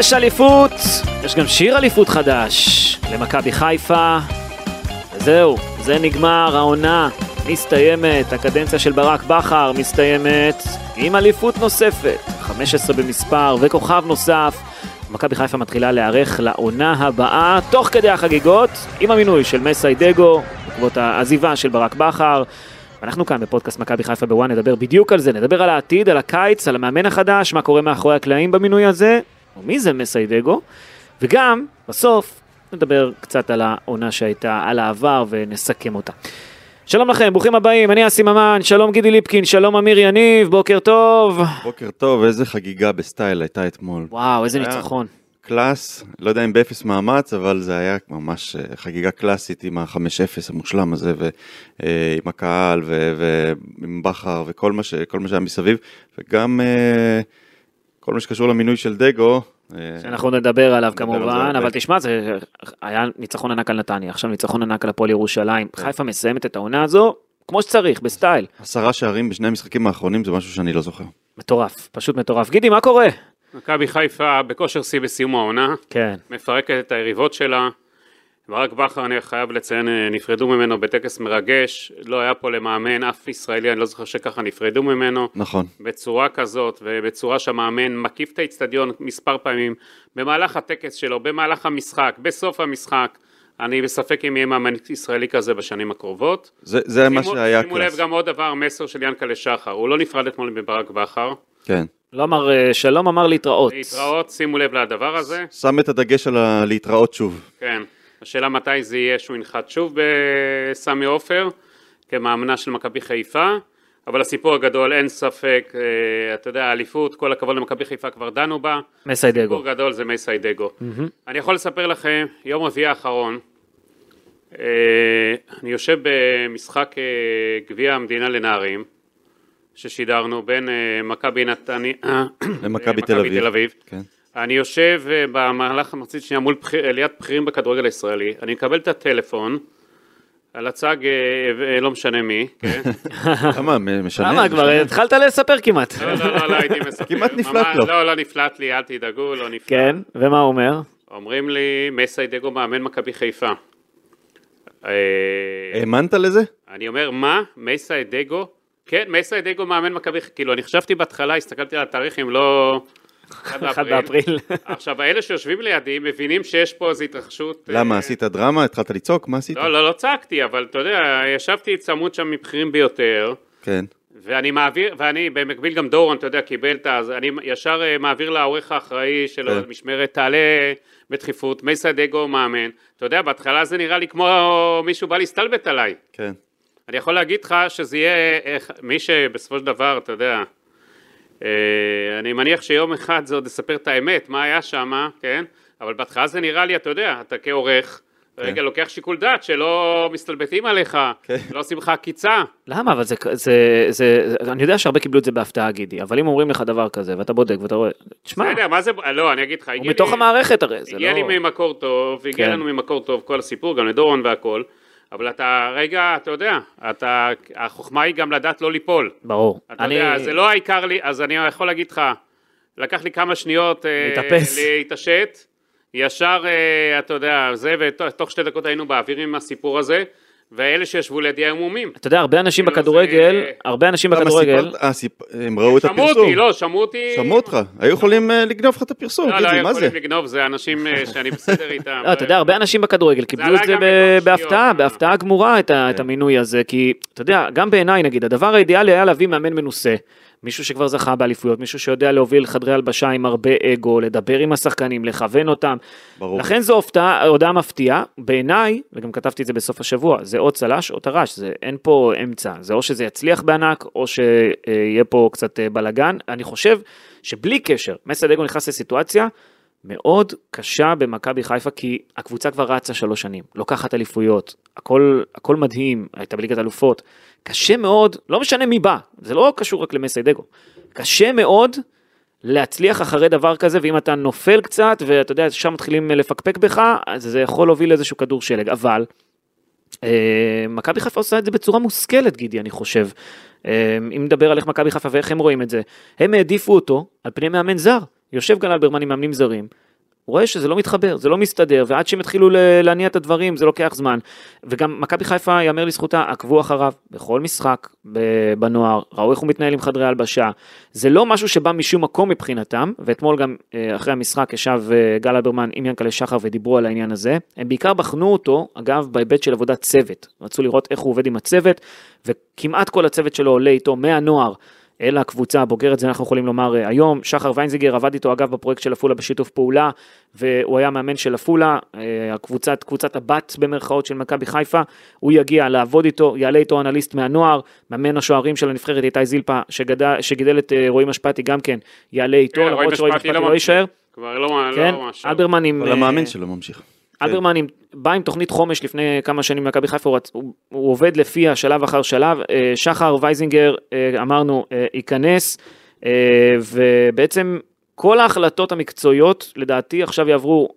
יש אליפות, יש גם שיר אליפות חדש למכבי חיפה. וזהו, זה נגמר, העונה מסתיימת, הקדנציה של ברק בכר מסתיימת עם אליפות נוספת, 15 במספר וכוכב נוסף. מכבי חיפה מתחילה להיערך לעונה הבאה, תוך כדי החגיגות, עם המינוי של מסיידגו, בעקבות העזיבה של ברק בכר. אנחנו כאן בפודקאסט מכבי חיפה בוואן נדבר בדיוק על זה, נדבר על העתיד, על הקיץ, על המאמן החדש, מה קורה מאחורי הקלעים במינוי הזה, ומי זה מסאי דגו, וגם, בסוף, נדבר קצת על העונה שהייתה, על העבר, ונסכם אותה. שלום לכם, ברוכים הבאים, אני אסי ממן, שלום גידי ליפקין, שלום אמיר יניב, בוקר טוב. בוקר טוב, איזה חגיגה בסטייל הייתה אתמול. וואו, איזה ניצחון. קלאס, לא יודע אם באפס מאמץ, אבל זה היה ממש אה, חגיגה קלאסית עם ה-5-0 המושלם הזה, ועם הקהל, ו- ועם בכר, וכל מה, ש- מה שהיה מסביב, וגם אה, כל מה שקשור למינוי של דגו. אה, שאנחנו נדבר עליו נדבר על זה כמובן. אבל תשמע, זה היה ניצחון ענק על נתניה, עכשיו ניצחון ענק על הפועל ירושלים. כן. חיפה מסיימת את העונה הזו כמו שצריך, בסטייל. עשרה שערים בשני המשחקים האחרונים זה משהו שאני לא זוכר. מטורף, פשוט מטורף. גידי, מה קורה? מכבי חיפה בכושר שיא בסיום העונה, כן. מפרקת את היריבות שלה. ברק בכר, אני חייב לציין, אה, נפרדו ממנו בטקס מרגש, לא היה פה למאמן אף ישראלי, אני לא זוכר שככה נפרדו ממנו, נכון. בצורה כזאת ובצורה שהמאמן מקיף את האיצטדיון מספר פעמים, במהלך הטקס שלו, במהלך המשחק, בסוף המשחק, אני בספק אם יהיה מאמן ישראלי כזה בשנים הקרובות. זה, זה מה שימו- שהיה שימו לב קלאס. גם עוד דבר, מסר של ינקלה שחר, הוא לא נפרד אתמול מברק בכר, כן. לא אמר אה, שלום, אמר להתראות. להתראות, שימו לב לדבר הזה. שם את הדגש על הלהתראות שוב. כן, השאלה מתי זה יהיה שהוא ינחת שוב בסמי עופר כמאמנה של מכבי חיפה, אבל הסיפור הגדול אין ספק, אה, אתה יודע, האליפות, כל הכבוד למכבי חיפה כבר דנו בה, מסיידגו. סיפור גדול זה מסיידגו. אני יכול לספר לכם, יום רביעי האחרון, אה, אני יושב במשחק אה, גביע המדינה לנערים, ששידרנו בין מכבי נתניה, למכבי תל אביב. תל אביב. כן. אני יושב אה, במהלך המחצית שנייה מול בחיר, ליד בכירים בכדורגל הישראלי, אני מקבל את הטלפון על הצג, אה, אה, לא משנה מי, כן? למה, משנה? למה, כבר. התחלת לספר כמעט. לא, לא, לא, לא הייתי מספר. כמעט נפלט לו. לא, לא נפלט לי, אל תדאגו, לא נפלט. כן, ומה הוא אומר? אומרים לי, מסיידגו מאמן מכבי חיפה. האמנת לזה? אני אומר, מה? מסיידגו? כן, מסיידגו מאמן מכבי חיפה. כאילו, אני חשבתי בהתחלה, הסתכלתי על התאריכים, לא... 1 1 באפריל. עכשיו, האלה שיושבים לידי מבינים שיש פה איזו התרחשות... למה, אה, עשית דרמה? התחלת לצעוק? מה עשית? לא, לא, לא צעקתי, אבל אתה יודע, ישבתי צמוד שם מבכירים ביותר, כן. ואני מעביר, ואני במקביל גם דורון, אתה יודע, קיבל את ה... אז אני ישר אה, מעביר לעורך האחראי של כן. המשמרת, תעלה בדחיפות, מסיידגו מאמן. אתה יודע, בהתחלה זה נראה לי כמו מישהו בא להסתלבט עליי. כן. אני יכול להגיד לך שזה יהיה איך- מי שבסופו של דבר, אתה יודע, אה, אני מניח שיום אחד זה עוד יספר את האמת, מה היה שם, כן? אבל בהתחלה זה נראה לי, אתה יודע, אתה כעורך, רגע לוקח שיקול דעת שלא מסתלבטים עליך, כן. לא עושים לך עקיצה. למה? אבל זה, זה, זה, זה, אני יודע שהרבה קיבלו את זה בהפתעה, גידי, אבל אם אומרים לך דבר כזה, ואתה בודק ואתה רואה, תשמע, בסדר, מה זה, לא, אני אגיד לך, הוא הגיע מתוך לי- המערכת הרי, זה הגיע לא... לי ממקור טוב, הגיע כן. לנו ממקור טוב כל הסיפור, גם לדורון והכל, אבל אתה, רגע, אתה יודע, אתה, החוכמה היא גם לדעת לא ליפול. ברור. אתה יודע, זה לא העיקר לי, אז אני יכול להגיד לך, לקח לי כמה שניות אה, להתאפס. להתעשת, ישר, אה, אתה יודע, זה, ותוך שתי דקות היינו באוויר עם הסיפור הזה, ואלה שישבו לידי היו מומים. אתה יודע, הרבה אנשים כאילו, בכדורגל, הרבה אנשים למה בכדורגל, סיפרת? אה, הם ראו את שמעו הפרסום. אותי, לא, שמעו אותי. שמעו אותך. היו יכולים אה, לגנוב לך את הפרסום, לא, לא, גידי, מה זה? יכולים לגנוב, זה אנשים אה, שאני בסדר איתם. לא, אתה יודע, הרבה אנשים בכדורגל קיבלו את זה בהפתעה. בהפתעה גמורה את כן. המינוי הזה, כי אתה יודע, גם בעיניי נגיד, הדבר האידיאלי היה להביא מאמן מנוסה, מישהו שכבר זכה באליפויות, מישהו שיודע להוביל חדרי הלבשה עם הרבה אגו, לדבר עם השחקנים, לכוון אותם. ברור. לכן זו הופתעה, הודעה מפתיעה, בעיניי, וגם כתבתי את זה בסוף השבוע, זה או צל"ש או טר"ש, זה, אין פה אמצע, זה או שזה יצליח בענק, או שיהיה פה קצת אה, בלאגן. אני חושב שבלי קשר, מסיידגו נכנס לסיטואציה מאוד קשה במכבי חיפה, כי הקבוצה כבר רצה שלוש שנים, לוקחת אליפויות, הכל, הכל מדהים, הייתה בליגת אלופות. קשה מאוד, לא משנה מי בא, זה לא קשור רק למסיידגו, קשה מאוד להצליח אחרי דבר כזה, ואם אתה נופל קצת, ואתה יודע, שם מתחילים לפקפק בך, אז זה יכול להוביל לאיזשהו כדור שלג, אבל אה, מכבי חיפה עושה את זה בצורה מושכלת, גידי, אני חושב. אה, אם נדבר על איך מכבי חיפה ואיך הם רואים את זה, הם העדיפו אותו על פני מאמן זר. יושב גל אלברמן עם מאמנים זרים, הוא רואה שזה לא מתחבר, זה לא מסתדר, ועד שהם התחילו להניע את הדברים זה לוקח זמן. וגם מכבי חיפה, יאמר לזכותה, עקבו אחריו בכל משחק בנוער, ראו איך הוא מתנהל עם חדרי הלבשה. זה לא משהו שבא משום מקום מבחינתם, ואתמול גם אה, אחרי המשחק ישב אה, גל אלברמן עם ינקלה שחר ודיברו על העניין הזה. הם בעיקר בחנו אותו, אגב, בהיבט של עבודת צוות. רצו לראות איך הוא עובד עם הצוות, וכמעט כל הצוות שלו עולה איתו מהנוער. אל הקבוצה הבוגרת, זה אנחנו יכולים לומר אה, היום. שחר ויינזיגר עבד איתו אגב בפרויקט של עפולה בשיתוף פעולה, והוא היה מאמן של עפולה, אה, הקבוצת, קבוצת הבת במרכאות של מכבי חיפה, הוא יגיע לעבוד איתו, יעלה איתו אנליסט מהנוער, מאמן השוערים של הנבחרת איתי זילפה, שגדל, שגידל את אה, רועי משפטי גם כן, יעלה איתו, כן, למרות שרועי משפטי לא ממשיך. יישאר. כבר לא כן, לא ממש. אלברמן עם... אבל המאמן שלו ממשיך. אלברמן עם- בא עם תוכנית חומש לפני כמה שנים במכבי חיפה, הוא, הוא, הוא עובד לפיה שלב אחר שלב. אה, שחר וייזינגר, אה, אמרנו, אה, ייכנס, ובעצם כל ההחלטות המקצועיות, לדעתי, עכשיו יעברו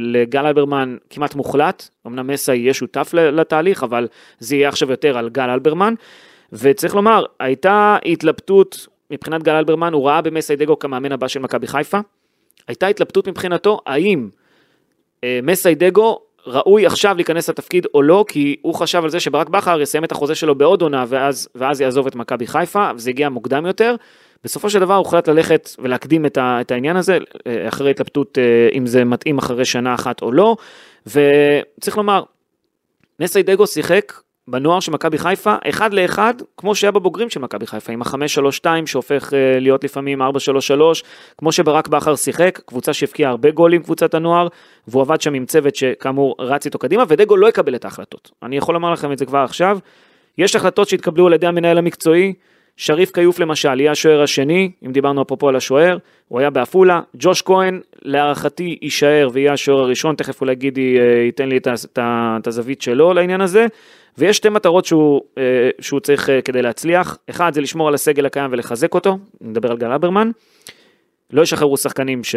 לגל אלברמן כמעט מוחלט. אמנם מסי יהיה שותף לתהליך, אבל זה יהיה עכשיו יותר על גל אלברמן. וצריך לומר, הייתה התלבטות מבחינת גל אלברמן, הוא ראה במסי דגו כמאמן הבא של מכבי חיפה. הייתה התלבטות מבחינתו, האם מסיידגו ראוי עכשיו להיכנס לתפקיד או לא, כי הוא חשב על זה שברק בכר יסיים את החוזה שלו בעוד עונה ואז, ואז יעזוב את מכבי חיפה, וזה הגיע מוקדם יותר. בסופו של דבר הוחלט ללכת ולהקדים את, ה, את העניין הזה, אה, אחרי התלבטות אה, אם זה מתאים אחרי שנה אחת או לא, וצריך לומר, נסיידגו שיחק בנוער של מכבי חיפה, אחד לאחד, כמו שהיה בבוגרים של מכבי חיפה, עם ה-5-3-2 שהופך אה, להיות לפעמים 4-3-3, כמו שברק בכר שיחק, קבוצה שהבקיעה הרבה גולים, קבוצת הנוער, והוא עבד שם עם צוות שכאמור רץ איתו קדימה, ודגו לא יקבל את ההחלטות. אני יכול לומר לכם את זה כבר עכשיו. יש החלטות שהתקבלו על ידי המנהל המקצועי, שריף כיוף למשל, יהיה השוער השני, אם דיברנו אפרופו על השוער, הוא היה בעפולה, ג'וש כהן להערכתי יישאר ויהיה השוער הראשון, תכף אולי גידי אה, ייתן לי את הזווית שלו לעניין הזה, ויש שתי מטרות שהוא, אה, שהוא צריך אה, כדי להצליח, אחד זה לשמור על הסגל הקיים ולחזק אותו, נדבר על גל אברמן, לא ישחררו שחקנים ש...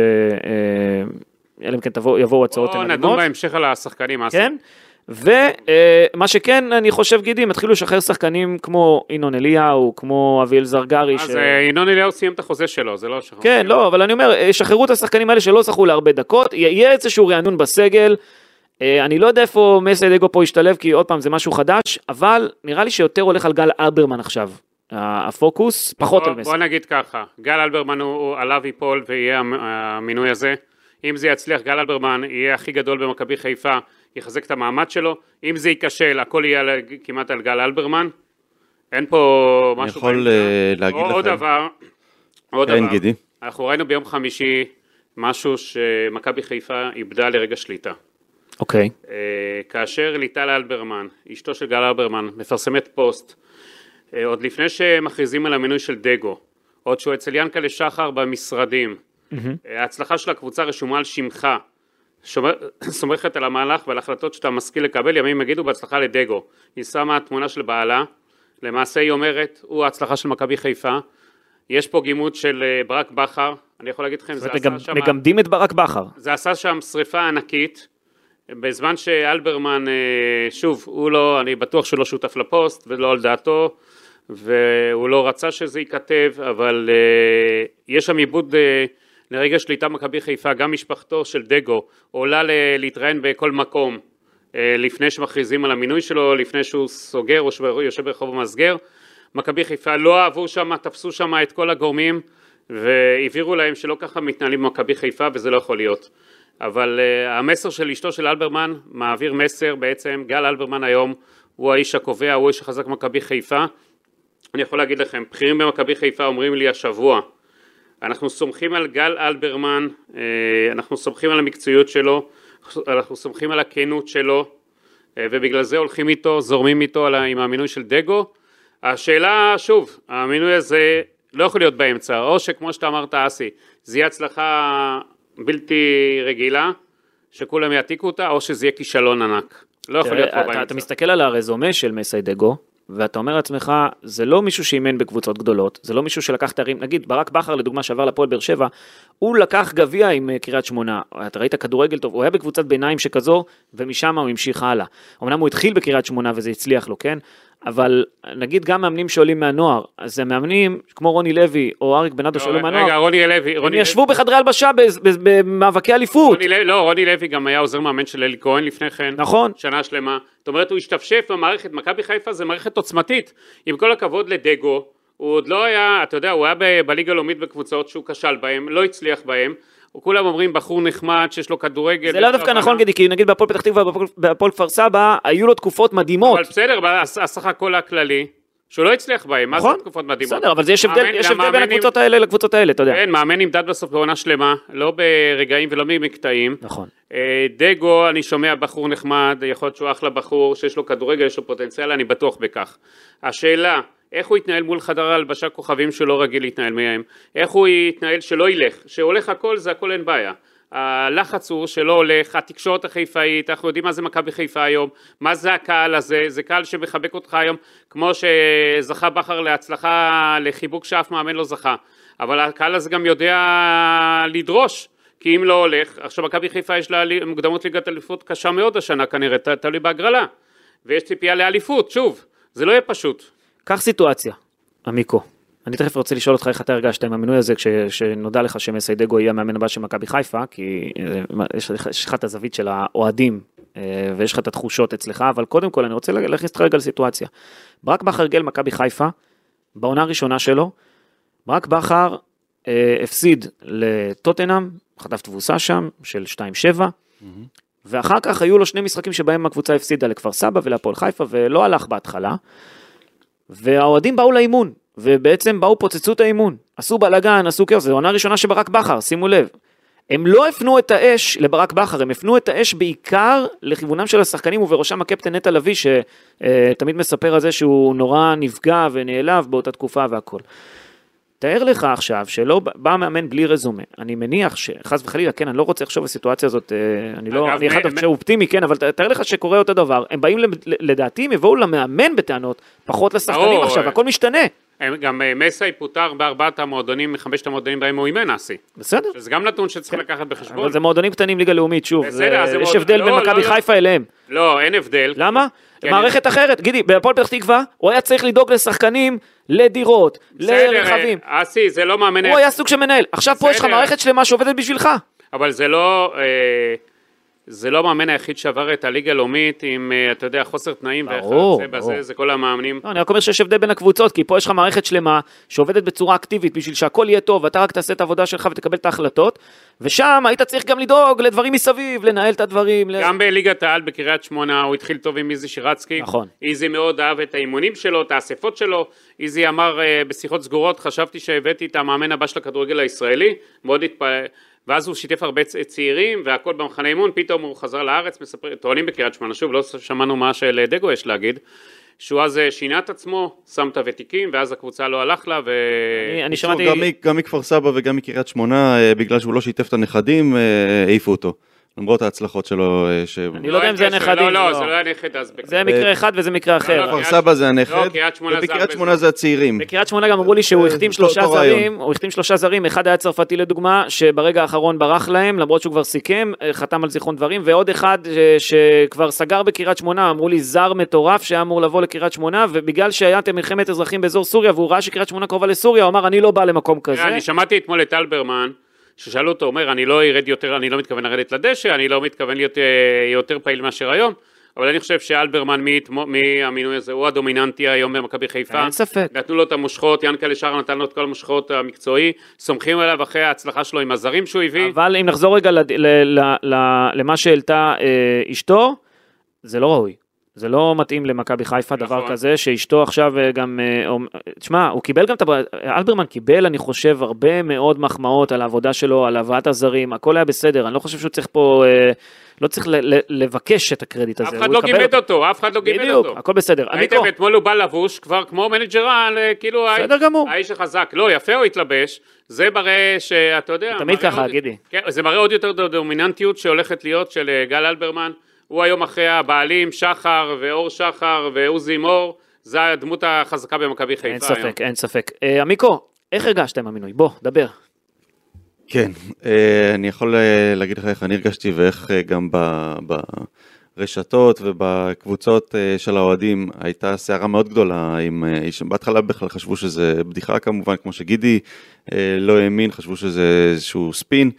אלא אם כן תבוא, יבואו הצעות בואו מדהימות. נדון בהמשך על השחקנים. כן, ומה שכן, אני חושב, גידי, הם התחילו לשחרר שחקנים כמו ינון אליהו, כמו אביאל זרגרי. אז אה, ינון אליהו סיים את החוזה שלו, זה לא שחרר. כן, לא, אבל אני אומר, אה, שחררו את השחקנים האלה שלא זכו להרבה דקות, יהיה איזשהו רענון בסגל. אה, אני לא יודע איפה מסיידגו פה ישתלב, כי עוד פעם זה משהו חדש, אבל נראה לי שיותר הולך על גל אלברמן עכשיו. הפוקוס, פחות בוא- על מסי. בוא נגיד ככה, גל אלברמן הוא הוא עליו ייפול ויהיה המ- המינוי הזה. אם זה יצליח, גל אלברמן יהיה הכי גדול במכבי חיפה, יחזק את המעמד שלו. אם זה ייכשל, הכל יהיה על- כמעט על גל אלברמן. אין פה אני משהו... יכול באמצע. אה, להגיד עוד לכם. דבר, עוד כן, דבר. גידי. אנחנו ראינו ביום חמישי משהו שמכבי חיפה איבדה לרגע שליטה. אוקיי. אה, כאשר ליטל אלברמן, אשתו של גל אלברמן, מפרסמת פוסט, אה, עוד לפני שמכריזים על המינוי של דגו, עוד שהוא אצל ינקלה שחר במשרדים, אה, ההצלחה של הקבוצה רשומה על שמך, שומר- סומכת על המהלך ועל החלטות שאתה משכיל לקבל, ימים יגידו בהצלחה לדגו. היא שמה תמונה של בעלה, למעשה היא אומרת, הוא ההצלחה של מכבי חיפה, יש פה גימות של אה, ברק בכר, אני יכול להגיד לכם, זה עשה מגמ- שם... מגמדים את ברק בכר. זה עשה שם שריפה ענקית, בזמן שאלברמן, אה, שוב, הוא לא, אני בטוח שהוא לא שותף לפוסט ולא על דעתו, והוא לא רצה שזה ייכתב, אבל אה, יש שם עיבוד לרגע שליטה מכבי חיפה, גם משפחתו של דגו עולה להתראיין בכל מקום, אה, לפני שמכריזים על המינוי שלו, לפני שהוא סוגר או יושב ברחוב המסגר. מכבי חיפה לא אהבו שם, תפסו שם את כל הגורמים והבהירו להם שלא ככה מתנהלים במכבי חיפה וזה לא יכול להיות. אבל uh, המסר של אשתו של אלברמן מעביר מסר בעצם, גל אלברמן היום הוא האיש הקובע, הוא האיש החזק במכבי חיפה. אני יכול להגיד לכם, בכירים במכבי חיפה אומרים לי השבוע, אנחנו סומכים על גל אלברמן, אה, אנחנו סומכים על המקצועיות שלו, אנחנו סומכים על הכנות שלו, אה, ובגלל זה הולכים איתו, זורמים איתו עם המינוי של דגו. השאלה, שוב, המינוי הזה לא יכול להיות באמצע, או שכמו שאתה אמרת אסי, זה יהיה הצלחה בלתי רגילה, שכולם יעתיקו אותה, או שזה יהיה כישלון ענק. לא יכול להיות פה תראה, אתה, באמצע. מסתכל על הרזומה של מסיידגו, ואתה אומר לעצמך, זה לא מישהו שאימן בקבוצות גדולות, זה לא מישהו שלקח תארים, נגיד ברק בכר לדוגמה שעבר לפועל באר שבע, הוא לקח גביע עם אה, קריית שמונה, אתה ראית כדורגל טוב, הוא היה בקבוצת ביניים שכזו, ומשם הוא המשיך הלאה. אמנם הוא התחיל בקריית שמונה וזה הצליח לו, כן? אבל נגיד גם מאמנים שעולים מהנוער, אז זה מאמנים כמו רוני לוי או אריק בנאדו שעולים רגע, מהנוער, רוני לוי, הם רוני לוי, ישבו בחדרי הלבשה במאבקי אליפות, רוני לא, רוני לוי גם היה עוזר מאמן של אלי כהן לפני כן. נכון. שנה שלמה. זאת אומרת, הוא השתפשף במערכת, מכבי חיפה זה מערכת עוצמתית. עם כל הכבוד לדגו, הוא עוד לא היה, אתה יודע, הוא היה ב- בליגה הלאומית בקבוצות שהוא כשל בהן, לא הצליח בהן. כולם אומרים בחור נחמד שיש לו כדורגל. זה לא דווקא. נכון גידי, כי נגיד בהפועל פתח תקווה ובהפועל כפר סבא, היו לו תקופות מדהימות. אבל בסדר, הסך הכל הכללי, שהוא לא הצליח בהם, מה זה נכון, תקופות מדהימות? בסדר, אבל יש הבדל, בין הקבוצות האלה לקבוצות האלה, אתה יודע. כן, מאמן נמדד בסוף בעונה שלמה, לא ברגעים ולא במקטעים. נכון. אה, דגו, אני שומע בחור נחמד, יכול להיות שהוא אחלה בחור, שיש לו כדורגל, יש לו פוטנציאל, אני בטוח בכך. השאלה, איך הוא יתנהל מול חדר ההלבשה כוכבים שלא רגיל להתנהל מהם? איך הוא יתנהל שלא ילך? שהולך הכל, זה הכל אין בעיה. הלחץ הוא שלא הולך, התקשורת החיפאית, אנחנו יודעים מה זה מכבי חיפה היום, מה זה הקהל הזה, זה קהל שמחבק אותך היום, כמו שזכה בכר להצלחה, לחיבוק שאף מאמן לא זכה, אבל הקהל הזה גם יודע לדרוש, כי אם לא הולך, עכשיו מכבי חיפה יש לה מוקדמות ליגת אליפות קשה מאוד השנה כנראה, תלוי בהגרלה, ויש ציפייה לאליפות, שוב, זה לא יהיה פשוט. קח סיטואציה, עמיקו. אני תכף רוצה לשאול אותך איך אתה הרגשת עם המינוי הזה כשנודע לך שמסיידגו יהיה המאמן הבא של מכבי חיפה, כי אה, יש לך- את הזווית של האוהדים אה, ויש לך את התחושות אצלך, אבל קודם כל אני רוצה להכניס אותך רגע לסיטואציה. ברק בכר הרגל מכבי חיפה, בעונה הראשונה שלו, ברק בכר אה, הפסיד לטוטנאם, חטף תבוסה שם של 2-7, ואחר כך היו לו שני משחקים שבהם הקבוצה הפסידה לכפר סבא ולהפועל חיפה, ולא הלך בהתחלה. והאוהדים באו לאימון, ובעצם באו, פוצצו את האימון. עשו בלאגן, עשו כאוס, זו עונה ראשונה שברק בכר, שימו לב. הם לא הפנו את האש לברק בכר, הם הפנו את האש בעיקר לכיוונם של השחקנים, ובראשם הקפטן נטע לביא, שתמיד מספר על זה שהוא נורא נפגע ונעלב באותה תקופה והכל. תאר לך עכשיו שלא בא מאמן בלי רזומה, אני מניח שחס וחלילה, כן, אני לא רוצה לחשוב בסיטואציה הזאת, אה, אני לא, אגב, אני אחד מ- חושב אופטימי, כן, אבל תאר לך שקורה אותו דבר, הם באים, לדעתי, הם יבואו למאמן בטענות, פחות לשחקנים. עכשיו, הכל משתנה, גם אה, מסי פוטר בארבעת המועדונים, מחמשת המועדונים בהם הוא אימן אסי, בסדר, שזה גם נתון שצריך לקחת בחשבון. אבל זה מועדונים קטנים ליגה לאומית, שוב, בסדר, זה- זה יש מועד- הבדל לא, בין לא, מכבי לא. חיפה אליהם, לא, אין הבדל. למה? כן. מערכת אחרת, גידי, בהפועל פתח תקווה, הוא היה צריך לדאוג לשחקנים, לדירות, לרכבים, אסי, זה לא מאמן... הוא היה סוג של מנהל, עכשיו פה יש לך. מערכת שלמה שעובדת בשבילך, אבל זה לא... אה, זה לא המאמן היחיד שעבר את הליגה הלאומית עם, אה, אתה יודע, חוסר תנאים ברור, וכיוצא ברור. בזה, זה כל המאמנים. לא, אני רק אומר שיש הבדל בין הקבוצות, כי פה יש לך מערכת שלמה שעובדת בצורה אקטיבית בשביל שהכל יהיה טוב, ואתה רק תעשה את העבודה שלך ותקבל את ההחלטות, ושם היית צריך גם לדאוג לדברים מסביב, לנהל את הדברים. ל- גם בליגת העל בקריית שמונה הוא התחיל טוב עם איזי שירצקי. נכון. איזי מאוד אהב את האימונים שלו, את האספות שלו. איזי אמר אה, בשיחות סגורות, חשבתי שהבאתי את המאמן הבא של הכדורגל הישראלי, מאוד התפעל... ואז הוא שיתף הרבה צעירים והכל במחנה אימון, פתאום הוא חזר לארץ, מספר, טוענים בקריית שמונה, שוב, לא שמענו מה שלדגו יש להגיד, שהוא אז אה, שינה את עצמו, שם את הוותיקים, ואז הקבוצה לא הלך לה, ו... אני- אני שמעתי, גם גם מכפר סבא וגם מקריית שמונה, אה, בגלל שהוא לא שיתף את הנכדים, אה, העיפו אותו. למרות ההצלחות שלו. אה, ש- אני לא יודע אם זה קשר, הנכדים, לא, לא, לא. זה לא היה נכד אז. זה מקרה אחד וזה מקרה אחר. לא, כפר קריית- סבא זה הנכד, לא, קריית שמונה זה ובקריית שמונה זה הצעירים. בקריית שמונה גם אמרו לי שהוא זה החתים שלושה. זרים, הוא החתים שלושה זרים, אחד היה צרפתי לדוגמה, שברגע האחרון ברח להם, למרות שהוא כבר סיכם, אה, חתם על זיכרון דברים, ועוד אחד אה, שכבר סגר בקריית שמונה, אמרו לי זר מטורף שהיה אמור לבוא לקריית שמונה, ובגלל שהיה את מלחמת אזרחים באזור סוריה, והוא ראה שקריית שמונה קרובה לסוריה, הוא אמר אני לא בא למקום כזה. אני שמעתי אתמול את אלברמן, ששאלו אותו, אומר, אני לא ארד יותר, אני לא מתכוון לרדת לדשא, אני לא מתכוון להיות אה, יותר פעיל מאשר היום, אבל אני חושב שאלברמן מהמינוי הזה הוא הדומיננטי היום במכבי חיפה. אין ספק. נתנו לו את המושכות, ינקלה שרה נתן לו את כל המושכות המקצועי, סומכים עליו אחרי ההצלחה שלו עם הזרים שהוא הביא. אבל אם נחזור רגע לד- ל- ל- ל- למה שהעלתה אה, אשתו, זה לא ראוי. זה לא מתאים למכבי חיפה, דבר נכון. כזה, שאשתו עכשיו אה, גם... אה, תשמע, הוא קיבל גם את... אלברמן קיבל, אני חושב, הרבה מאוד מחמאות על העבודה שלו, על הבאת הזרים, הכל היה בסדר, אני לא חושב שהוא צריך פה... אה, לא צריך לבקש את הקרדיט הזה. אף אחד לא גימד אותו, אף אחד לא גימד בדיוק, אותו. הכל בסדר. ראיתם, אתמול הוא בא לבוש כבר כמו מנג'ר על, כאילו, בסדר גמור. האיש החזק. לא, יפה הוא התלבש, זה מראה שאתה יודע... תמיד ככה, עוד- גידי. כן, זה מראה עוד יותר דומיננטיות שהולכת להיות של גל אלברמן. הוא היום אחרי הבעלים, שחר ואור שחר ועוזי מור, זה הדמות החזקה במכבי חיפה אין היום. ספק, אין ספק. אה, עמיקו, איך הרגשת עם המינוי? בוא, דבר. כן, אה, אני יכול אה, להגיד לך איך אני הרגשתי ואיך אה, גם ב- ב- ברשתות ובקבוצות אה, של האוהדים הייתה סערה מאוד גדולה, עם, אה, בהתחלה בכלל חשבו שזה בדיחה כמובן, כמו שגידי לא האמין, חשבו שזה איזשהו ספין,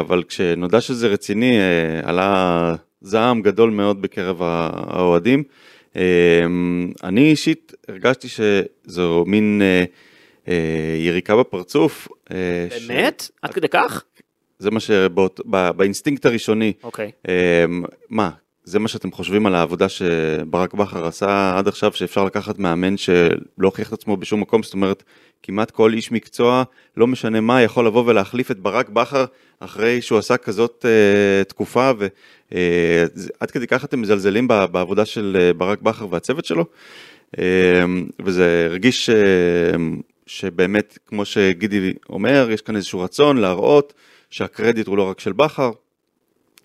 אבל כשנודע שזה רציני, עלה זעם גדול מאוד בקרב האוהדים. אה, אני אישית הרגשתי שזו מין אה, אה, יריקה בפרצוף. אה, ש- באמת? עד כדי כך? זה מה שבאינסטינקט הראשוני, אוקיי. אמ, מה, זה מה שאתם חושבים על העבודה שברק בכר עשה עד עכשיו, שאפשר לקחת מאמן שלא הוכיח את עצמו בשום מקום, זאת אומרת, כמעט כל איש מקצוע, לא משנה מה, יכול לבוא ולהחליף את ברק בכר אחרי שהוא עשה כזאת uh, תקופה, ועד כדי כך אתם מזלזלים בעבודה של uh, ברק בכר והצוות שלו, um, וזה הרגיש uh, שבאמת, כמו שגידי אומר, יש כאן איזשהו רצון להראות שהקרדיט הוא לא רק של בכר,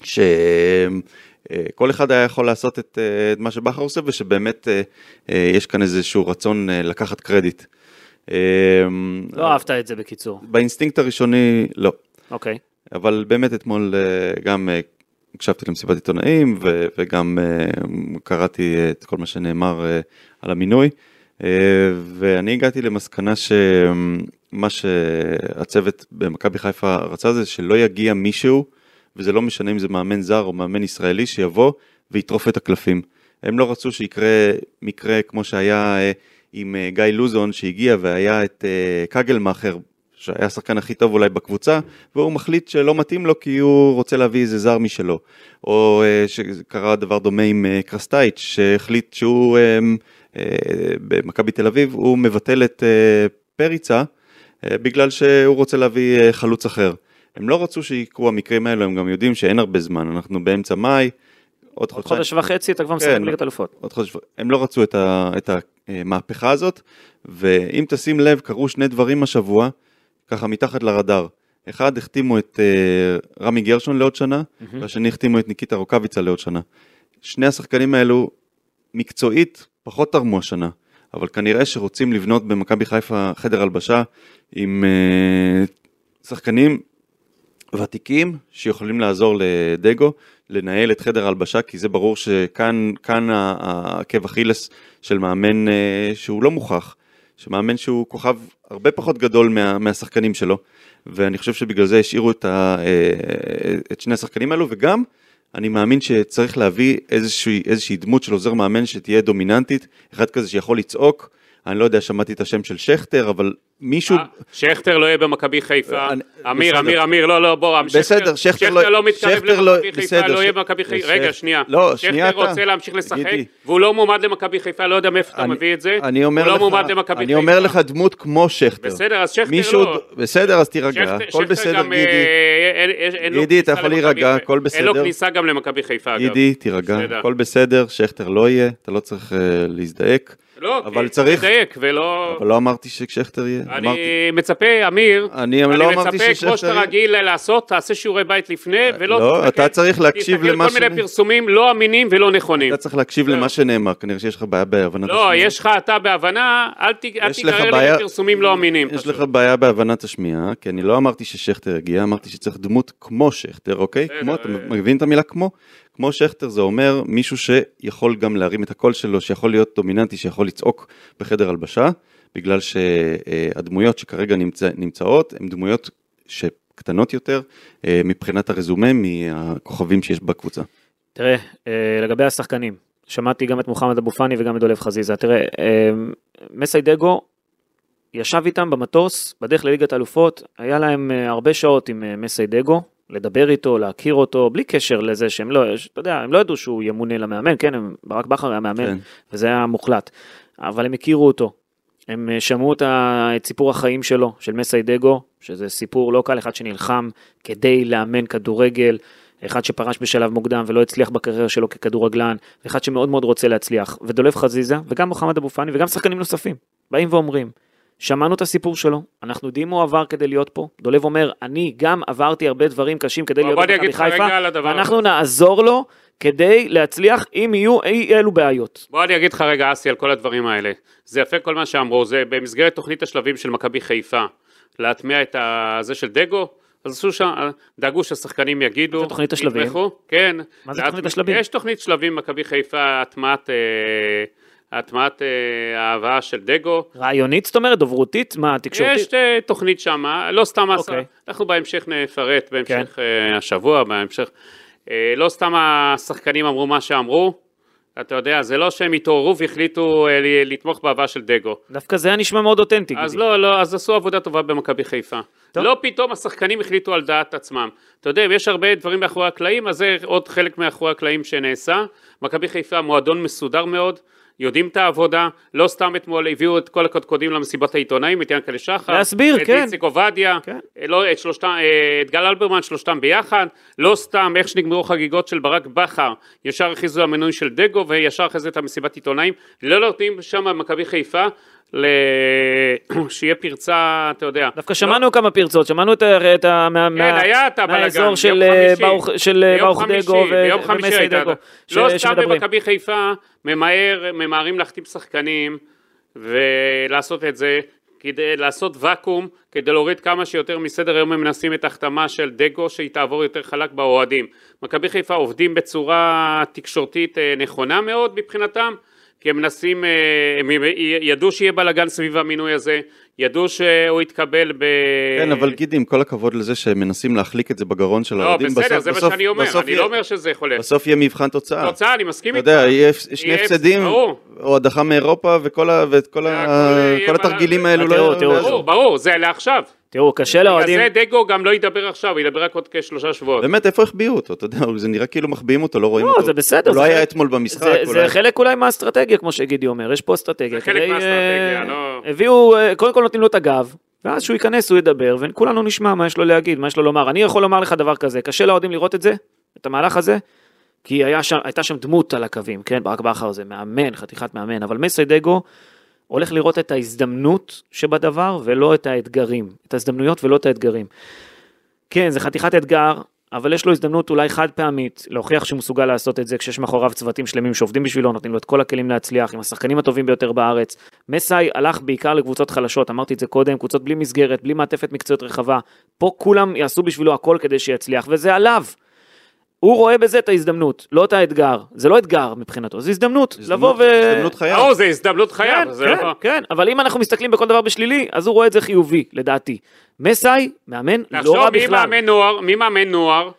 שכל אחד היה יכול לעשות את, אה, את מה שבכר עושה ושבאמת אה, אה, יש כאן איזשהו רצון אה, לקחת קרדיט. אה, לא אהבת את זה בקיצור. באינסטינקט הראשוני לא, אוקיי. אבל באמת אתמול אה, גם אה, הקשבתי למסיבת עיתונאים ו- וגם אה, קראתי את כל מה שנאמר אה, על המינוי אה, ואני הגעתי למסקנה שמה שהצוות במכבי חיפה רצה זה שלא יגיע מישהו וזה לא משנה אם זה מאמן זר או מאמן ישראלי שיבוא ויטרוף את הקלפים. הם לא רצו שיקרה מקרה כמו שהיה אה, עם אה, גיא לוזון שהגיע והיה את אה, קגלמאכר שהיה השחקן הכי טוב אולי בקבוצה, והוא מחליט שלא מתאים לו כי הוא רוצה להביא איזה זר משלו. או אה, שקרה דבר דומה עם קרסטייץ', שהחליט שהוא במכבי תל אביב, הוא מבטל את פריצה בגלל שהוא רוצה להביא חלוץ אחר. הם לא רצו שיקרו המקרים האלו, הם גם יודעים שאין הרבה זמן, אנחנו באמצע מאי, עוד עוד. חודש וחצי אתה כבר כן. בליגת אלופות. עוד חודש, הם לא רצו את, ה, את המהפכה הזאת, ואם תשים לב, קרו שני דברים השבוע, ככה מתחת לרדאר. אחד, החתימו את uh, רמי גרשון לעוד שנה, והשני החתימו את ניקיטה רוקאביצה לעוד שנה. שני השחקנים האלו, מקצועית, פחות תרמו השנה, אבל כנראה שרוצים לבנות במכבי חיפה חדר הלבשה עם uh, שחקנים ותיקים שיכולים לעזור לדגו לנהל את חדר ההלבשה, כי זה ברור שכאן העקב אכילס של מאמן אה, שהוא לא מוכח, שמאמן שהוא כוכב הרבה פחות גדול מה, מהשחקנים שלו, ואני חושב שבגלל זה השאירו את, ה, אה, את שני השחקנים האלו, וגם אני מאמין שצריך להביא איזושהי, איזושהי דמות של עוזר מאמן שתהיה דומיננטית, אחד כזה שיכול לצעוק, אני לא יודע, שמעתי את השם של שכטר, אבל מישהו... אה, שכטר לא יהיה במכבי חיפה. אני- אמיר, בסדר. אמיר, אמיר, לא, לא, בוא, בסדר, שכטר לא- שכטר לא מתקרב שכטר לא- למכבי חיפה, בסדר, לא יהיה במכבי חיפה. רגע, שנייה. לא, שנייה שכטר אתה. רוצה להמשיך לשחק. והוא לא מועמד למכבי חיפה, לא יודע מאיפה אתה מביא את זה. אני אומר הוא לך, לא מועמד למכבי חיפה. אני אומר לך דמות כמו שכטר. בסדר, אז שכטר לא. בסדר, אז תירגע, שכטר- הכל שכטר בסדר, גידי. אה, גידי, אתה יכול למכבי להירגע. הכל אין לו בסדר. כניסה גם למכבי חיפה, אגב. גידי, תירגע, בסדר. הכל בסדר, שכטר לא יהיה, אתה לא צריך אה, להזדעק. לא, אבל כי צריך- לדייק, ולא... אבל לא אמרתי ששכטר יהיה, אני אמרתי, מצפה, אמיר, אני לא אמרתי מצפה, ששכטר כמו שאתה יהיה. רגיל לעשות, תעשה שיעורי בית לפני, ולא לא, תסתכל- אתה צריך להקשיב למה תסתכל כל מיני פרסומים לא אמינים ולא נכונים. אתה צריך להקשיב זהו. למה שנאמר, כנראה שיש לך בעיה בהבנת לא, השמיעה. יש לך אתה בהבנה, אל תיגרר לפרסומים לא אמינים. יש פשוט. לך בעיה בהבנת השמיעה, כי אני לא אמרתי ששכטר יגיע, אמרתי שצריך דמות כמו שכטר, אוקיי? כמו, אתה אה. מבין את המילה כמו? כמו שכטר זה אומר מישהו שיכול גם להרים את הקול שלו, שיכול להיות דומיננטי, שיכול לצעוק בחדר הלבשה, בגלל שהדמויות שכרגע נמצא, נמצאות הן דמויות שקטנות יותר אה, מבחינת הרזומה מהכוכבים שיש בקבוצה. תראה, אה, לגבי השחקנים, שמעתי גם את מוחמד אבו פאני וגם את דולב חזיזה. תראה, אה, מסיידגו ישב איתם במטוס בדרך לליגת האלופות, היה להם הרבה שעות עם מסיידגו, לדבר איתו, להכיר אותו, בלי קשר לזה שהם לא, אתה יודע, הם לא ידעו שהוא ימונה למאמן, כן, הם, ברק בכר היה מאמן, כן. וזה היה מוחלט. אבל הם הכירו אותו. הם אה, שמעו את, ה, את סיפור החיים שלו, של מסיידגו, שזה סיפור לא קל, אחד שנלחם כדי לאמן כדורגל, אחד שפרש בשלב מוקדם ולא הצליח בקריירה שלו ככדורגלן, ואחד שמאוד מאוד רוצה להצליח. ודולב חזיזה, וגם מוחמד אבו פאני, וגם שחקנים נוספים, באים ואומרים, שמענו את הסיפור שלו, אנחנו יודעים מה הוא עבר כדי להיות פה. דולב אומר, אני גם עברתי הרבה דברים קשים כדי להיות במכבי חיפה, ואנחנו. נעזור לו כדי להצליח אם יהיו אי אלו בעיות. בוא אני אגיד לך רגע, אסי, על כל הדברים האלה. זה יפה כל מה שאמרו, זה במסגרת תוכנית השלבים של מכבי חיפה, להטמיע את זה של דגו, אז עשו שם, דאגו שהשחקנים יגידו. מה זה תוכנית השלבים? יתמכו, כן. מה זה תוכנית השלבים? יש תוכנית שלבים, מכבי חיפה, הטמעת, אה, הטמעת אה, ההבאה של דגו. רעיונית, זאת אומרת, דוברותית? מה, תקשורתית? יש אה, תוכנית שמה, לא סתם, עשה- אוקיי. אנחנו בהמשך נפרט, בהמשך אה, השבוע, בהמשך, אה, לא סתם השחקנים אמרו מה שאמרו, אתה יודע, זה לא שהם התעוררו והחליטו אה, לתמוך בהבאה של דגו. דווקא זה היה נשמע מאוד אותנטי. אז גידי. לא, לא, אז עשו עבודה טובה במכבי חיפה. טוב. לא פתאום השחקנים החליטו על דעת עצמם. אתה יודע, אם יש הרבה דברים מאחורי הקלעים, אז זה עוד חלק מאחורי הקלעים שנעשה. מכבי חיפה מועדון מסודר מאוד, יודעים את העבודה, לא סתם אתמול הביאו את כל הקודקודים למסיבת העיתונאים, את ינקלה שחר, להסביר, את כן. איציק עובדיה, כן. לא, את שלושתם, את גל אלברמן, שלושתם ביחד, לא סתם איך שנגמרו חגיגות של ברק בכר, ישר הכריזו המינוי של דגו וישר אחרי זה את המסיבת עיתונאים, לא נותנים שם במכבי חיפה, ל... שיהיה פרצה, אתה יודע. דווקא שמענו כמה פרצות, שמענו את. את ה מה- כן, היה את הבלאגן, מהאזור של אה. ברוך- של אה, דגו ו- ביום חמישי ומסי הייתה- דגו, לא סתם. במכבי חיפה ממהר, ממהרים להחתים שחקנים ולעשות את זה כדי לעשות ואקום, כדי להוריד כמה שיותר מסדר היום הם מנסים את ההחתמה של דגו שהיא תעבור יותר חלק באוהדים. מכבי חיפה עובדים בצורה תקשורתית אה, נכונה מאוד מבחינתם, כי הם מנסים, אה, הם ידעו שיהיה בלאגן סביב המינוי הזה, ידעו שהוא יתקבל ב... כן, אבל גידי, עם כל הכבוד לזה שהם מנסים להחליק את זה בגרון של לא, האוהדים, בסדר, בסוף- זה מה בסוף- שאני אומר, אני יהיה- לא אומר שזה יכול להיות. בסוף יהיה מבחן תוצאה. תוצאה, אני מסכים אתה איתך. יודע, יהיה שני יהיה- הפסדים. או הדחה מאירופה, וכל ה- ואת כל ה- הכל יהיה כל מה התרגילים. האלו לא תראו. ברור, ברור, זה לעכשיו. תראו, קשה בגלל לאוהדים, זה דגו גם לא ידבר עכשיו, הוא ידבר רק עוד כשלושה שבועות. באמת, איפה החביאו אותו? אתה יודע, זה נראה כאילו מחביאים אותו, לא רואים לא, אותו. זה בסדר, הוא לא היה אתמול במשחק. זה- אולי- זה חלק אולי מהאסטרטגיה, כמו שגידי אומר, יש פה אסטרטגיה. זה חלק כדי, מהאסטרטגיה, אה, לא- הביאו, אה, קודם כל נותנים לו את הגב, ואז שהוא ייכנס הוא ידבר, וכולנו נשמע מה יש לו להגיד, מה יש לו לומר. אני יכול לומר לך דבר כזה, קשה לאוהדים לראות את זה, את המהלך הזה, כי היה שם, הייתה שם דמות על הקווים, כן, ברק בכר זה מאמן, חתיכת מאמן, אבל מסיידגו הולך לראות את ההזדמנות שבדבר ולא את האתגרים, את ההזדמנויות ולא את האתגרים. כן, זה חתיכת אתגר, אבל יש לו הזדמנות אולי חד פעמית להוכיח שהוא מסוגל לעשות את זה כשיש מאחוריו צוותים שלמים שעובדים בשבילו, נותנים לו את כל הכלים להצליח, עם השחקנים הטובים ביותר בארץ. מסאי הלך בעיקר לקבוצות חלשות, אמרתי את זה קודם, קבוצות בלי מסגרת, בלי מעטפת מקצועית רחבה. פה כולם יעשו בשבילו הכל כדי שיצליח, וזה עליו. הוא רואה בזה את ההזדמנות, לא את האתגר. זה לא אתגר מבחינתו, זה הזדמנות. לבוא ו... הזדמנות חייו. ברור, זה הזדמנות חייו. כן, זה כן, לא- כן, אבל אם אנחנו מסתכלים בכל דבר בשלילי, אז הוא רואה את זה חיובי, לדעתי. מסאי, מאמן לא לחשוב רע מי בכלל. מאמן נוער, מי מאמן נוער,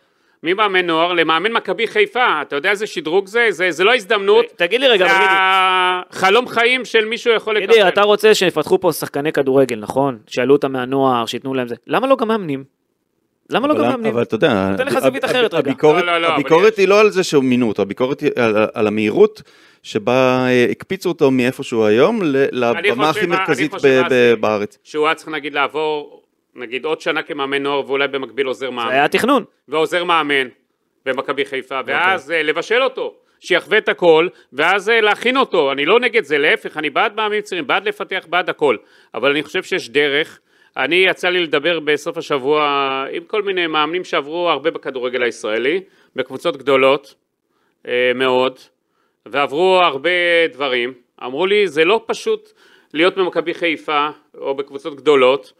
מי מאמן נוער, למאמן מכבי חיפה, אתה יודע איזה שדרוג זה? זה זה לא הזדמנות, תגיד לי רגע, זה החלום חיים של מישהו יכול לקבל. גידי, אתה רוצה שיפתחו פה שחקני כדורגל, נכון? שיעלו אותם מהנוער, שייתנו להם זה. למה לא גם מאמנים? למה לא אבל- גם מאמנים? אבל אתה יודע, נותן לך זווית אחרת רגע. הביקורת- לא, לא, לא. היא לא על זה שהוא מינו אותו, הביקורת היא על- המהירות שבה אה, הקפיצו אותו מאיפה שהוא היום לבמה הכי מרכזית זה. בארץ. שהוא היה צריך נגיד לעבור, נגיד עוד שנה כמאמן נוער ואולי במקביל עוזר זה מאמן. היה התכנון. ועוזר מאמן במכבי חיפה, אוקיי. ואז אה, לבשל אותו, שיחווה את הכל, ואז אה, להכין אותו, אני לא נגד זה, להפך, אני בעד מאמנים צעירים, בעד לפתח, בעד הכל, אבל אני חושב שיש דרך, אני יצא לי לדבר בסוף השבוע עם כל מיני מאמנים שעברו הרבה בכדורגל הישראלי, בקבוצות גדולות אה, מאוד, ועברו הרבה דברים, אמרו לי זה לא פשוט להיות במכבי חיפה או בקבוצות גדולות,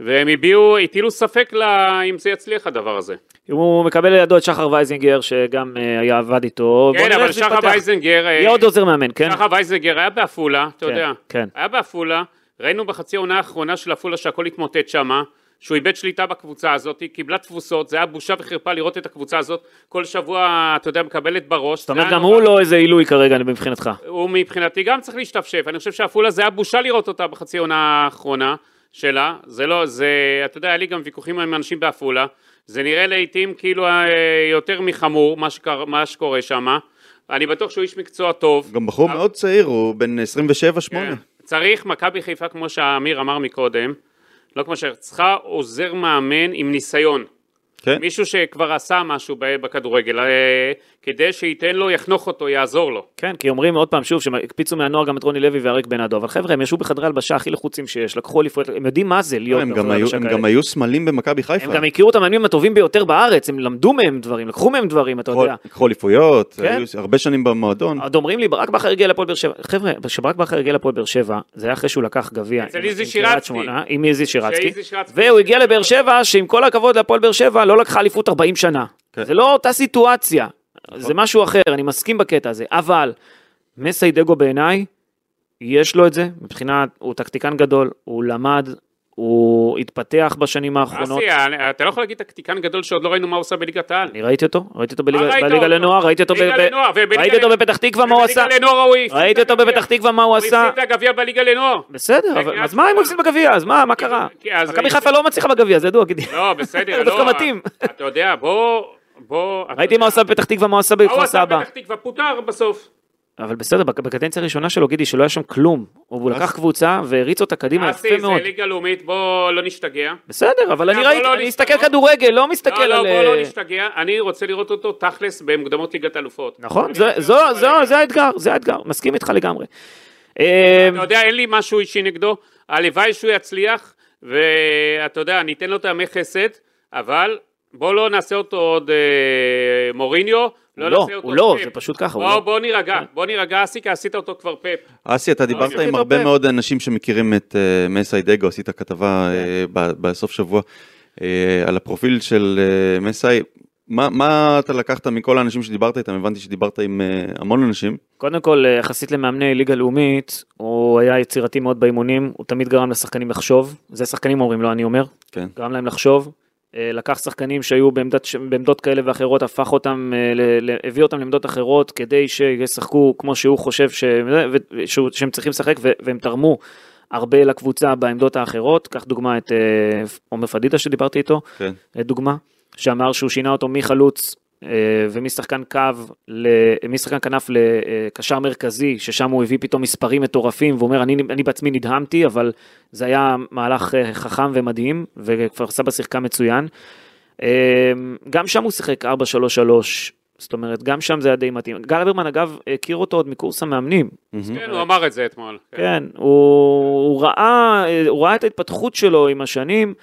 והם הביעו, הטילו ספק לה, אם זה יצליח הדבר הזה. הוא מקבל לידו את שחר וייזנגר, שגם אה, היה עבד איתו. כן, אבל שחר יתפתח. וייזנגר, אה, יהיה עוד עוזר מאמן, כן? שחר וייזנגר היה בעפולה, אתה כן, יודע, כן. היה בעפולה, ראינו בחצי העונה האחרונה של עפולה שהכל התמוטט שמה, שהוא איבד שליטה בקבוצה הזאת, קיבלה תבוסות, זה היה בושה וחרפה לראות את הקבוצה הזאת, כל שבוע, אתה יודע, מקבלת בראש. זאת אומרת, גם הוא. לא איזה עילוי כרגע מבחינתך. הוא מבחינתי גם צריך להשתפשף, אני חושב שעפולה זה היה בושה לראות אותה בחצי העונה האחרונה שלה, זה לא, זה, אתה יודע, היה לי גם ויכוחים עם אנשים בעפולה, זה נראה לעיתים כאילו אה, יותר מחמור, מה, שקר, מה שקורה שם, אני בטוח שהוא איש מקצוע טוב. גם בחור אבל- מאוד צעיר, הוא בן 27-8. כן. צריך מכבי חיפה, כמו שאמיר אמר מקודם, לא כמו ש... צריכה עוזר מאמן עם ניסיון. כן. מישהו שכבר עשה משהו בכדורגל, אה, כדי שייתן לו, יחנוך אותו, יעזור לו. כן, כי אומרים עוד פעם, שוב, שהקפיצו מהנוער גם את רוני לוי ואריק בנאדו, אבל חבר'ה, הם ישבו בחדרי הלבשה הכי לחוצים שיש, לקחו אליפויות, הם יודעים מה זה להיות הם גם היו- הם. גם היו סמלים במכבי חיפה. הם גם הכירו את המאמנים הטובים ביותר בארץ, הם למדו מהם דברים, לקחו מהם דברים, אתה יודע. לקחו אליפויות, כן. היו הרבה שנים במועדון. עוד אומרים לי, ברק בכר הגיע לפועל באר שבע. חבר'ה, כשברק בכר הגיע לפועל באר שבע, זה היה אחרי שהוא לקח גביע. אצל עם- איזי עם שירצקי. והוא הגיע לבאר שבע, שעם כל הכבוד להפועל באר שבע, לא לקחה אליפות 40 שנה. כן. זה לא אותה סיטואציה, זה משהו אחר, אני מסכים בקטע הזה. אבל, מסיידגו בעיניי, יש לו את זה, מבחינת, הוא טקטיקן גדול, הוא למד, הוא התפתח בשנים האחרונות. אסי, אתה לא יכול להגיד טקטיקן גדול שעוד לא ראינו מה הוא עושה בליגת העל. אני ראיתי אותו, ראיתי אותו בליגה? לנוער, ראיתי אותו. בפתח תקווה, מה הוא עשה. בליגה לנוער הוא הפסיד ראיתי אותו. בפתח תקווה, מה הוא הוא עשה. הפסיד את הגביע בליגה לנוער. בסדר, כן, אז מה אם? הוא הפסיד בגביע? אז מה, מה קרה? כי אז- מכבי חיפה לא מצליחה בגביע, זה ידוע. לא, בסדר, לא. דווקא מתאים. אתה יודע, בוא... בוא... ראיתי. מה הוא עשה בפתח תקווה, מה הוא הוא בכפר עשה סבא. בפתח תקווה? פוטר בסוף. אבל בסדר, בק- בקדנציה הראשונה שלו, גידי, שלא היה שם כלום. הוא לקח קבוצה והריץ אותה קדימה אסי, יפה זה מאוד. ליגה לאומית, בוא לא נשתגע. בסדר, אבל אני בוא ראיתי, לא אני. מסתכל כדורגל, לא מסתכל לא, לא, על... בוא לא אה, נשתגע. אני רוצה לראות אותו תכלס במוקדמות ליגת אלופות. נכון, אני זה-. זה האתגר, זה האתגר, מסכים איתך לגמרי. אה, אתה יודע, אין לי משהו אישי נגדו, הלוואי שהוא יצליח, ואתה יודע, ניתן לו טעמי חסד, אבל בוא לא נעשה אותו עוד אה, מוריניו, לא לא, הוא לא. זה פשוט ככה, בוא, לא. בוא נירגע, בוא נירגע, אסי, כי עשית אותו כבר פאפ. אסי, אתה דיברת עם הרבה. מאוד אנשים שמכירים את אה, מסיידגו, עשית כתבה אה, ב- בסוף שבוע אה, על הפרופיל של מסאי. מה- מה אתה לקחת מכל האנשים שדיברת איתם? הבנתי שדיברת עם המון אנשים. קודם כל, יחסית למאמני ליגה לאומית, הוא היה יצירתי מאוד באימונים, הוא תמיד גרם לשחקנים לחשוב, זה שחקנים אומרים, לא אני אומר, כן. גרם להם לחשוב. אה, לקח שחקנים שהיו בעמדת, בעמדות כאלה ואחרות, הפך אותם, אה, הביא אותם לעמדות אחרות כדי שישחקו כמו שהוא חושב ש... שהם צריכים לשחק והם תרמו הרבה לקבוצה בעמדות האחרות. קח דוגמא את אה, עומר פדידה שדיברתי איתו, כן. דוגמה, שאמר שהוא שינה אותו מחלוץ ומשחקן קו, משחקן כנף לקשר מרכזי, ששם הוא הביא פתאום מספרים מטורפים, והוא אומר, אני, אני בעצמי נדהמתי, אבל זה היה מהלך אה, חכם ומדהים, וכפר סבא שיחקה מצוין. אה, גם שם הוא שיחק 4-3-3, זאת אומרת, גם שם זה היה די מתאים. גל אברמן, אגב, הכיר אותו עוד מקורס המאמנים. כן, הוא אמר את זה אתמול. כן. כן, הוא ראה את ההתפתחות שלו עם השנים,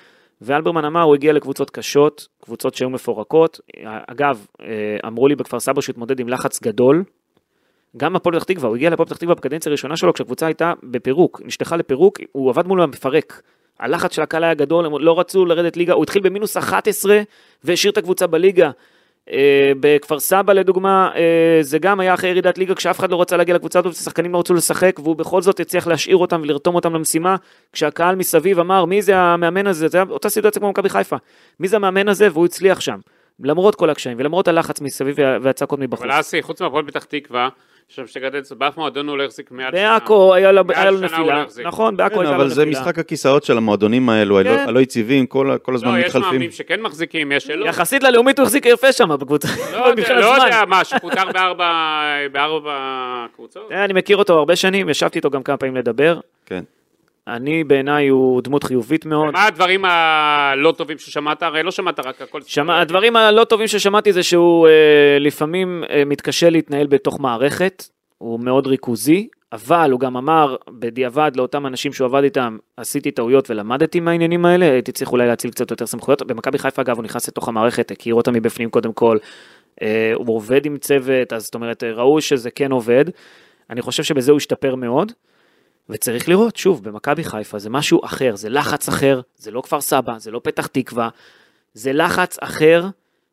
ואלברמן אמר, הוא הגיע לקבוצות קשות, קבוצות שהיו מפורקות. אגב, אה, אמרו לי בכפר סבא שהוא התמודד עם לחץ גדול. גם הפועל פתח תקווה, הוא הגיע לפועל פתח תקווה בקדנציה הראשונה שלו, כשהקבוצה הייתה בפירוק, נשלחה לפירוק, הוא עבד מול המפרק. הלחץ של הקהל היה גדול, הם לא רצו לרדת ליגה, הוא התחיל במינוס 11 והשאיר את הקבוצה בליגה. אה, בכפר סבא לדוגמה, אה, זה גם היה אחרי ירידת ליגה, כשאף אחד לא רצה להגיע לקבוצה הזאת, שחקנים לא רצו לשחק, והוא בכל זאת הצליח להשאיר אותם ולרתום אותם למשימה, כשהקהל מסביב אמר, מי זה המאמן הזה? זה היה אותה סיטואציה כמו מכבי חיפה. מי זה המאמן הזה? והוא הצליח שם. למרות כל הקשיים ולמרות הלחץ מסביב וה- והצעקות מבחוץ. אבל אסי, חוץ מהפועל פתח תקווה, שם שתי קדנציות, באף מועדון הוא לא החזיק מעל שנה. בעכו היה לו נפילה, לא. נכון, בעכו כן, הייתה לו אבל זה נפילה. משחק הכיסאות של המועדונים האלו, הלא- כן. יציבים, כל הזמן לא, יש מתחלפים. מאמנים שכן מחזיקים, יש שלא. יחסית ללאומית הוא החזיק יפה שם בקבוצה, לא יודע, לא. יודע מה, שפוטר בארבע בארבע קבוצות? אה, אני מכיר אותו הרבה שנים, ישבתי איתו גם כמה פעמים לדבר. כן. אני בעיניי הוא דמות חיובית מאוד. מה הדברים הלא טובים ששמעת? הרי לא שמעת רק הכל. שמע, הדברים הלא טובים ששמעתי זה שהוא אה, לפעמים אה, מתקשה להתנהל בתוך מערכת, הוא מאוד ריכוזי, אבל הוא גם אמר בדיעבד לאותם אנשים שהוא עבד איתם, עשיתי טעויות ולמדתי מהעניינים האלה, הייתי צריך אולי להציל קצת יותר סמכויות. במכבי חיפה אגב הוא נכנס לתוך המערכת, הכיר אותה מבפנים קודם כל, אה, הוא עובד עם צוות, אז זאת אומרת ראו שזה כן עובד, אני חושב שבזה הוא השתפר מאוד. וצריך לראות, שוב, במכבי חיפה זה משהו אחר, זה לחץ אחר, זה לא כפר סבא, זה לא פתח תקווה, זה לחץ אחר,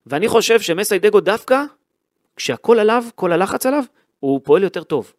ואני חושב שמסיידגו דווקא, כשהכל עליו, כל הלחץ עליו, הוא פועל יותר טוב.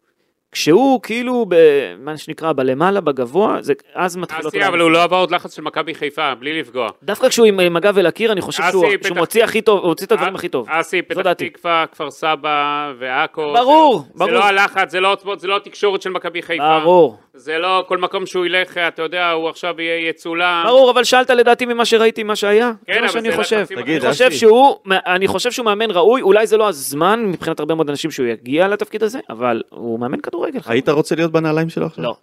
כשהוא כאילו, במה שנקרא, בלמעלה, בגבוה, זה, אז מתחילות... אסי, אולי- אבל הוא לא עבר עוד לחץ של מכבי חיפה, בלי לפגוע. דווקא כשהוא עם, עם הגב אל הקיר, אני חושב שהוא, פתח שהוא מוציא הכי טוב, הוא הוציא את הדברים הכי טוב. אסי, פתח. תקווה, כפר סבא ועכו. ברור, זה- ברור. זה לא הלחץ, זה לא זה לא התקשורת של מכבי חיפה. ברור, זה לא כל מקום שהוא ילך, אתה יודע, הוא עכשיו יהיה יצולם. ברור, אבל שאלת לדעתי ממה שראיתי, מה שהיה, כן, זה מה שאני זה חושב. תגיד, אני חושב. שהוא, אני חושב שהוא מאמן ראוי, אולי זה לא הזמן מבחינת הרבה מאוד אנשים שהוא יגיע לתפקיד הזה, אבל הוא מאמן כדורגל. היית רוצה להיות בנעליים שלו עכשיו? לא.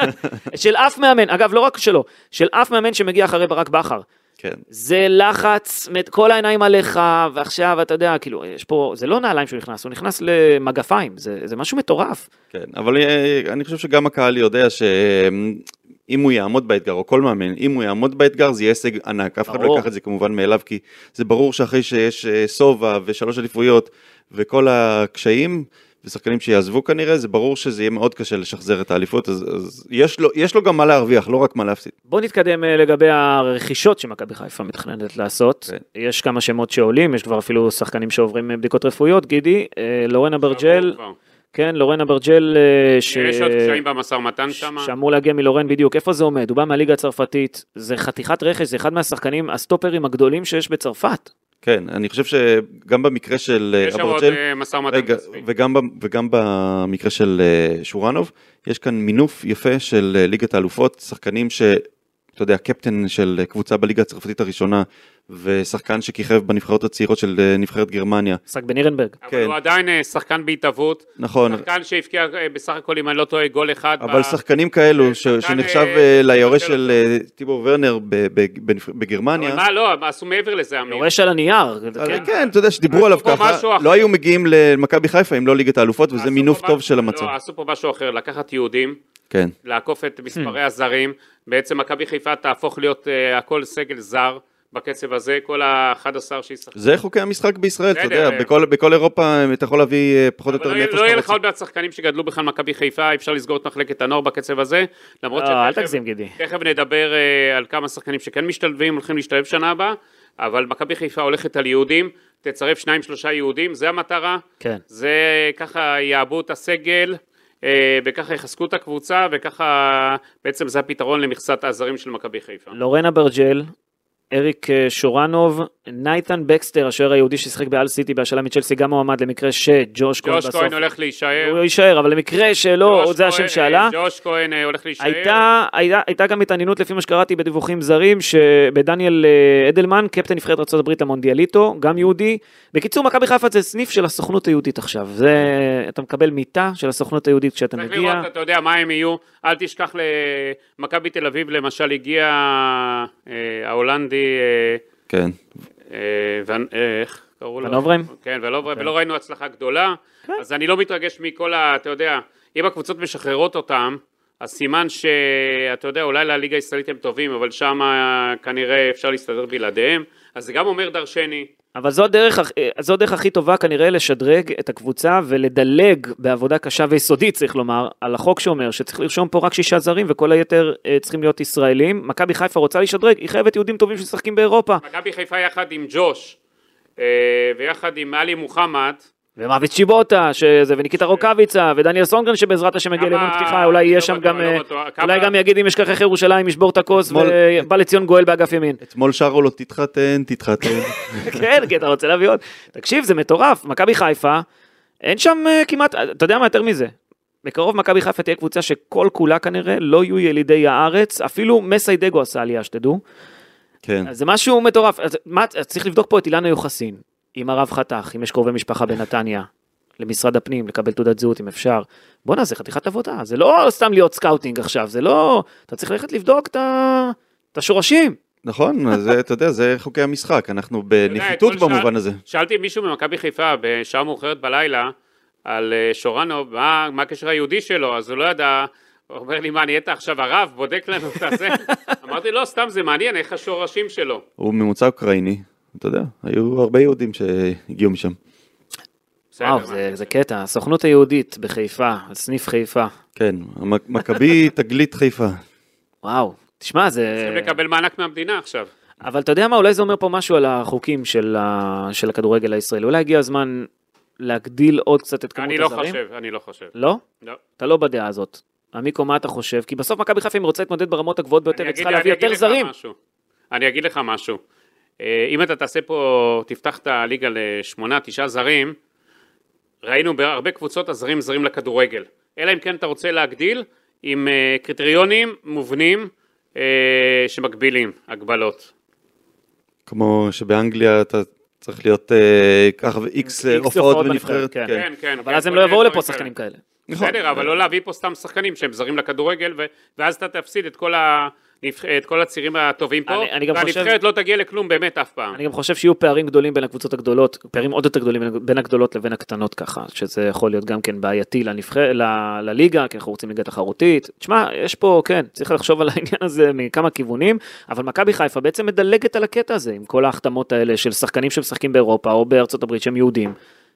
של אף מאמן, אגב לא רק שלו, של אף מאמן שמגיע אחרי ברק בכר. כן. זה לחץ, כל העיניים עליך, ועכשיו אתה יודע, כאילו, יש פה, זה לא נעליים שהוא נכנס, הוא נכנס למגפיים, זה, זה משהו מטורף. כן, אבל אה, אני חושב שגם הקהל יודע שאם הוא יעמוד באתגר, או כל מאמן, אם הוא יעמוד באתגר זה יהיה הישג ענק, אף אחד לא. ייקח את זה כמובן מאליו, כי זה ברור שאחרי שיש אה, סובה ושלוש אליפויות וכל הקשיים, ושחקנים שיעזבו כנראה, זה ברור שזה יהיה מאוד קשה לשחזר את האליפות, אז, אז יש, לו, יש לו גם מה להרוויח, לא רק מה להפסיד. בואו נתקדם אה, לגבי הרכישות שמכבי חיפה מתכננת לעשות. כן. יש כמה שמות שעולים, יש כבר אפילו שחקנים שעוברים אה, בדיקות רפואיות, גידי, אה, לורן אברג'ל, כבר. כן, לורן אברג'ל, ש... יש עוד קשיים במשא ומתן שם. שאמור להגיע מלורן בדיוק, איפה זה עומד? הוא בא מהליגה הצרפתית, זה חתיכת רכש, זה אחד מהשחקנים, הסטופרים הגדולים שיש בצרפת. כן, אני חושב שגם במקרה של אה, יש שם עוד אברג'ל, אה, משא ומתן רגע, כספי. וגם, וגם במקרה של אה, שורנוב, יש כאן מינוף יפה של ליגת האלופות, שחקנים ש... אתה יודע, קפטן של קבוצה בליגה הצרפתית הראשונה, ושחקן שכיכב בנבחרות הצעירות של אה, נבחרת גרמניה. עסק בנירנברג. אבל כן. הוא עדיין אה, שחקן בהתהוות. נכון, שחקן שהבקיע אה, בסך הכל, אם אני לא טועה, גול אחד. אבל ב- שחקנים כאלו, ש- שחקן, שנחשב אה, ליורש של אה, טיבור ורנר ב- ב- בנבח- בגרמניה, אבל מה, לא, מה עשו מעבר לזה, אמיר? יורש על הנייר. כן. כן, אתה יודע, שדיברו עליו ככה, משהו אחר. לא היו מגיעים למכבי חיפה אם לא ליגת האלופות, וזה מינוף טוב של המצב. לא, עשו פה משהו אחר, לקחת יהודים, כן. לעקוף את מספרי. הזרים, בעצם מכבי חיפה תהפוך להיות הכל סגל זר בקצב הזה, כל ה-11 שישחקו. זה חוקי המשחק בישראל, אתה יודע. בכל- בכל אירופה אה, אתה יכול להביא אה, פחות או יותר לא מאיפה לא יהיה שאתה לך רוצה. עוד מעט שחקנים שגדלו בכלל מכבי חיפה, אפשר לסגור את מחלקת הנוער בקצב הזה, למרות לא, אל שתכף- תגזים גידי. תכף נדבר אה, על כמה שחקנים שכן משתלבים, הולכים להשתלב שנה הבאה, אבל מכבי חיפה הולכת על יהודים, תצרף שניים שלושה יהודים, זה המטרה, כן. זה ככה יעבו את הסגל, וככה יחזקו את הקבוצה, וככה בעצם זה הפתרון למכסת הזרים של מכבי חיפה. לורן אברג'ל, אריק אה, שורנוב, נייתן בקסטר, השוער היהודי ששיחק באל סיטי בהשאלה מצ'לסי, גם מועמד למקרה שג'וש כהן ג'וש בסוף. כהן הולך להישאר, הוא יישאר, אבל למקרה שלא, ג'וש זה השם שעלה. אה, ג'וש כהן אה, הולך להישאר, הייתה, הייתה, הייתה גם התעניינות לפי מה שקראתי בדיווחים זרים, שבדניאל אדלמן, קפטן נבחרת ארה"ב המונדיאליטו, גם יהודי. בקיצור, מכבי חיפה זה סניף של הסוכנות היהודית עכשיו. זה, אתה מקבל מיטה של הסוכנות היהודית כשאתה צריך מגיע. לראות, אתה יודע, מה הם יהיו. אל תשכח למכבי תל אביב, למשל, הגיע ההולנדי, אה, כן. אה, ון- אה, קראו לו? ונוברהיים? כן, ולא, ולא ראינו הצלחה גדולה. אז אני לא מתרגש מכל ה... אתה יודע, אם הקבוצות משחררות אותם, אז סימן שאתה יודע, אולי לליגה הישראלית הם טובים, אבל שם כנראה אפשר להסתדר בלעדיהם. אז זה גם אומר דרשני. אבל זו הדרך, אה, זו הדרך הכי טובה כנראה לשדרג את הקבוצה ולדלג בעבודה קשה ויסודית צריך לומר על החוק שאומר שצריך לרשום פה רק שישה זרים וכל היתר אה, צריכים להיות ישראלים. מכבי חיפה רוצה לשדרג, היא חייבת יהודים טובים שמשחקים באירופה. מכבי חיפה יחד עם ג'וש, אה, ויחד עם עלי מוחמד, ומוות שיבוטה, שזה, וניקיטה רוקאביצה, ודניאל סונגרן שבעזרת השם יגיע לאימון פתיחה, אולי יהיה לא שם בטוח, גם, לא אה, אולי גם יגיד אם אשכח איך ירושלים, ישבור את הכוס, אתמול- ובא לציון גואל באגף ימין. אתמול שרו לו תתחתן, תתחתן. כן, כי אתה רוצה להביא עוד. תקשיב, זה מטורף, מכבי חיפה, אין שם אה, כמעט, אתה יודע מה יותר מזה? בקרוב מכבי חיפה תהיה קבוצה שכל כולה כנראה לא יהיו ילידי הארץ, אפילו מסאי דגו עשה עלייה, שתדעו. כן. אז זה משהו מטורף. אז מה, אז צריך לבדוק פה את אילן היוחסין, עם הרב חתך, אם יש קרובי משפחה בנתניה, למשרד הפנים, לקבל תעודת זהות אם אפשר. בואנה, זה חתיכת עבודה, זה לא סתם להיות scouting עכשיו, זה לא... אתה צריך ללכת לבדוק את השורשים. נכון, אז זה, אתה יודע, זה חוקי המשחק, אנחנו בנחיתות במובן שאל- הזה. שאלתי מישהו ממכבי חיפה בשעה מאוחרת בלילה על אה, שורנוב, מה, מה הקשר היהודי שלו, אז הוא לא ידע, הוא אומר לי, מה, נהיית עכשיו הרב, בודק לנו את הזה? אמרתי, לא, סתם זה מעניין, איך השורשים שלו. הוא ממוצא אוקראיני, אתה יודע, היו הרבה יהודים שהגיעו משם. וואו? זה, זה קטע, הסוכנות היהודית בחיפה, סניף חיפה. כן, מכבי תגלית חיפה. וואו, תשמע, זה... צריכים לקבל מענק מהמדינה עכשיו. אבל אתה יודע מה, אולי זה אומר פה משהו על החוקים של, ה... של הכדורגל הישראלי. אולי הגיע הזמן להגדיל עוד קצת את כמות אני לא הזרים. חושב, אני לא חושב. לא? לא. אתה לא בדעה הזאת. עמיקו, מה אתה חושב? כי בסוף מכבי חיפה, אם רוצה להתמודד ברמות הגבוהות ביותר, אני היא צריכה אגיד- להביא אני יותר לך זרים. משהו. אני אגיד לך משהו. אה, אם אתה תעשה פה, תפתח את הליגה לשמונה, תשעה זרים, ראינו בהרבה קבוצות הזרים זרים לכדורגל. אלא אם כן אתה רוצה להגדיל עם אה, קריטריונים מובנים אה, שמגבילים, הגבלות. כמו שבאנגליה אתה צריך להיות ככה ואיקס איקס הופעות בנבחרת. בנבחרת, כן. כן, כן. אבל כן, אז הם לא יבואו לפה כאלה. שחקנים כאלה. נכון. בסדר, אבל לא להביא פה סתם שחקנים שהם זרים לכדורגל, ואז אתה תפסיד את כל ה... את כל הצירים הטובים פה, אני- אני גם חושב- והנבחרת לא תגיע לכלום באמת אף פעם. אני גם חושב שיהיו פערים גדולים בין הקבוצות הגדולות, פערים עוד יותר גדולים בין- בין הגדולות לבין הקטנות ככה, שזה יכול להיות גם כן בעייתי לנבחר, ל- לליגה, כי אנחנו רוצים ליגה תחרותית. תשמע, יש פה, כן, צריך לחשוב על העניין הזה מכמה כיוונים, אבל מכבי חיפה בעצם מדלגת על הקטע הזה, עם כל ההחתמות האלה של שחקנים שמשחקים באירופה או בארצות הברית שהם יהודים,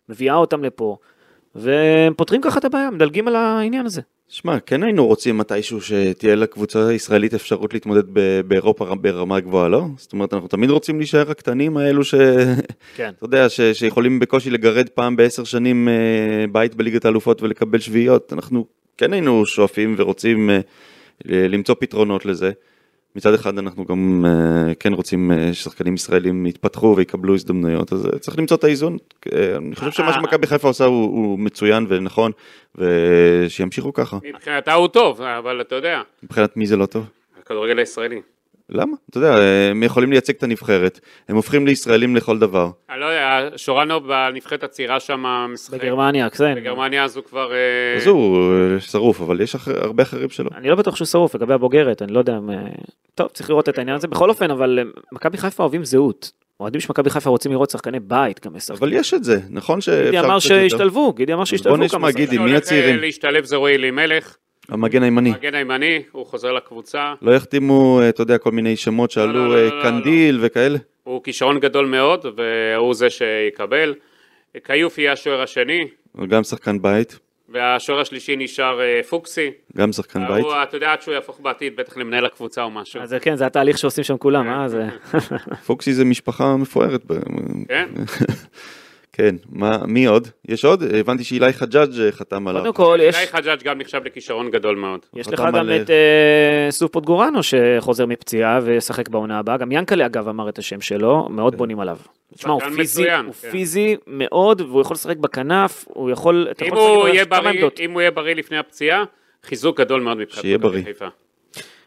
מביאה אותם לפה, והם פותרים ככה את הבעיה, מדלגים על העניין הזה. שמע, כן היינו רוצים מתישהו שתהיה לקבוצה הישראלית אפשרות להתמודד באירופה ברמה גבוהה, לא? זאת אומרת, אנחנו תמיד רוצים להישאר הקטנים האלו ש... כן. אתה יודע, ש... שיכולים בקושי לגרד פעם בעשר שנים אה, בית בליגת האלופות ולקבל שביעיות. אנחנו כן היינו שואפים ורוצים אה, למצוא פתרונות לזה. מצד אחד אנחנו גם אה, כן רוצים אה, ששחקנים ישראלים יתפתחו ויקבלו הזדמנויות, אז אה, צריך למצוא את האיזון. אני חושב שמה שמכבי חיפה עושה הוא, הוא מצוין ונכון, ושימשיכו ככה. מבחינתה הוא טוב, אבל אתה יודע, מבחינת מי זה לא טוב? הכדורגל הישראלי. למה? אתה יודע, הם יכולים לייצג את הנבחרת, הם הופכים לישראלים לכל דבר. אני לא יודע, שורנו בנבחרת הצעירה שם משחק. בגרמניה, כן. בגרמניה אז הוא כבר... אה, אז הוא אה, שרוף, אבל יש אחר, הרבה אחרים שלא. אני לא בטוח שהוא שרוף לגבי הבוגרת, אני לא יודע, אם, אה, טוב, צריך לראות את העניין הזה. בכל אופן, אבל מכבי חיפה אוהבים זהות. אוהדים של מכבי חיפה רוצים לראות שחקני בית גם משחקים. אבל יש את זה, נכון שאפשר גידי אמר? שישתלבו, גידי אמר שישתלבו בוא נשמע, כמה גידי, שחקנים. מי הצעירים? להשתלב זה רועי אלימלך, המגן הימני. מגן הימני, הוא חוזר לקבוצה. לא יחתימו, אה, אתה יודע, כל מיני שמות שעלו, לא, לא, אה, לא, לא, קנדיל וכאלה. הוא כישרון גדול מאוד, והוא זה שיקבל. כיוף יהיה השוער השני, הוא גם שחקן בית, והשוער השלישי נשאר אה, פוקסי. גם שחקן בית. הוא, אתה יודע, עד שהוא יהפוך בעתיד בטח למנהל הקבוצה או משהו. אז כן, זה התהליך שעושים שם כולם, אה? זה... פוקסי זה משפחה מפוארת. כן? כן, מה, מי עוד? יש עוד? הבנתי שאילי חג'אג' אה, חתם עליו. קודם כל, יש... גיא חג'אג' גם נחשב לכישרון גדול מאוד. יש לך גם על- את אה, סופוט גורנו שחוזר מפציעה וישחק בעונה הבאה, גם ינקלה אגב אמר את השם שלו, מאוד בונים עליו. תשמע, הוא פיזי, מצוין, הוא כן. פיזי מאוד, והוא יכול לשחק בכנף, הוא יכול, אם הוא יהיה בריא, עמדות. אם הוא יהיה בריא לפני הפציעה, חיזוק גדול מאוד מבחינת שיהיה מכבי בריא. חיפה.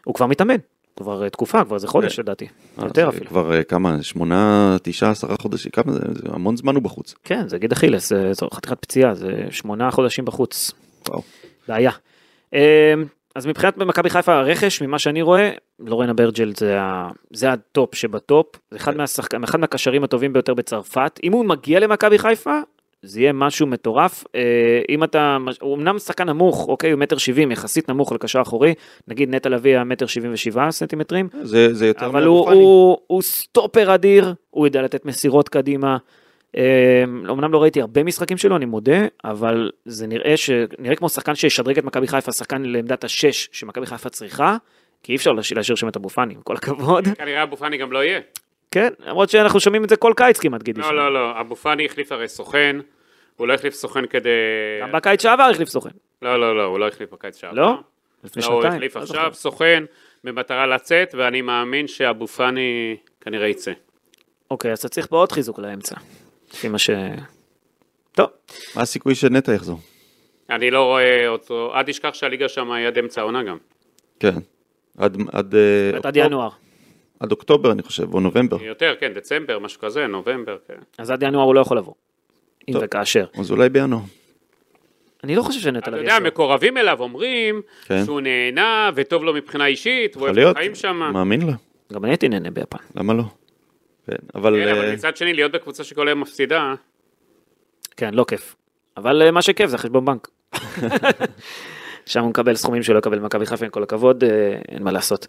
הוא כבר מתאמן, כבר אה, תקופה, כבר זה חודש לדעתי, אה, יותר אפילו. כבר אה, כמה, שמונה, תשעה, עשרה חודשים, כמה זה, זה המון זמן הוא בחוץ. כן, זה גיד אכילס, זה- זו חתיכת פציעה, זה שמונה חודשים בחוץ. וואו. בעיה. אמ, אז מבחינת מכבי חיפה הרכש, ממה שאני רואה, לורן אברג'ל זה, ה- זה הטופ שבטופ, זה אחד, מהשחק... אחד מהקשרים הטובים ביותר בצרפת. אם הוא מגיע למכבי חיפה, זה יהיה משהו מטורף. אה, אם אתה, הוא אמנם שחקן נמוך, אוקיי, הוא מטר שבעים, יחסית נמוך לקשר אחורי, נגיד נטע לביא היה מטר שבעים ושבעה סנטימטרים, זה, זה יותר אבל הוא. הוא, הוא סטופר אדיר, הוא יודע לתת מסירות קדימה. אמ, אמנם לא ראיתי הרבה משחקים שלו, אני מודה, אבל זה נראה, ש... נראה כמו שחקן שישדרג את מכבי חיפה, שחקן לעמדת השש שמכבי חיפה צריכה, כי אי אפשר להש- להשאיר שם את אבו פאני, עם כל הכבוד. כנראה אבו פאני גם לא יהיה. כן, למרות שאנחנו שומעים את זה כל קיץ כמעט, גידי. לא. לא, לא, אבו פאני החליף הרי סוכן, הוא לא החליף סוכן כדי... גם בקיץ שעבר החליף סוכן. לא, לא, לא, הוא לא החליף בקיץ שעבר. לא? לפני לא, הוא שנתיים. החליף לא עכשיו. סוכן במטרה לצאת, ואני מאמין שאבו פאני כנראה יצא. אוקיי, אז אתה צריך פה עוד חיזוק לאמצע. לפי מה ש... טוב, מה הסיכוי שנטע יחזור? אני לא רואה אותו, אל תשכח שהליגה שם היא עד אמצע העונה גם. כן. עד, עד, אה, עד ינואר. עד אוקטובר אני חושב, או נובמבר. יותר, כן, דצמבר, משהו כזה, נובמבר, כן. אז עד ינואר הוא לא יכול לבוא. אם. וכאשר. אז אולי בינואר. אני לא חושב שנטע אתה לביא יודע, יחזור. מקורבים אליו אומרים כן. שהוא נהנה וטוב לו מבחינה אישית, יכול אוהב את החיים שם. מאמין לה, גם אני הייתי נהנה ביפן. למה לא? כן, אבל... כן, אבל אה, מצד שני, להיות בקבוצה שכל היום מפסידה, כן, לא כיף. אבל אה, מה שכיף זה חשבון בנק. שם הוא מקבל סכומים שלא יקבל במכבי חיפה, עם כל הכבוד, אה, אין מה לעשות.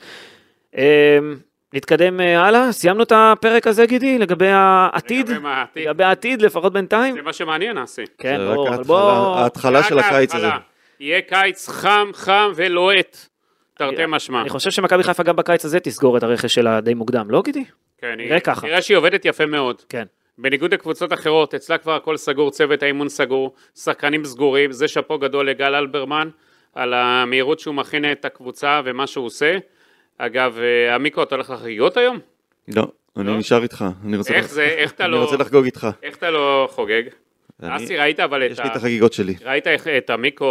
נתקדם אה, הלאה, סיימנו את הפרק הזה גידי, לגבי העתיד, לגבי העתיד. לפחות בינתיים. זה מה שמעניין, אסי. כן, ברור, אבל ההתחלה- בוא... ההתחלה של הקיץ הזה. יהיה קיץ חם, חם ולוהט, תרתי משמע. אני חושב שמכבי חיפה גם בקיץ הזה תסגור את הרכש שלה די מוקדם, לא גידי? כן, נראה ככה. נראה שהיא עובדת יפה מאוד. כן. בניגוד לקבוצות אחרות, אצלה כבר הכל סגור, צוות האימון סגור, שחקנים סגורים, זה שאפו גדול לגל אלברמן על המהירות שהוא מכין את הקבוצה ומה שהוא עושה. אגב, אה, עמיקו, אתה הולך לחגיגות היום? לא, אני לא? נשאר איתך. אני רוצה איך זה, איך אתה אני לא... רוצה לחגוג איתך. איך אתה לא חוגג? אני- אסי, ראית אבל את יש ה... לי את החגיגות שלי. ראית את עמיקו,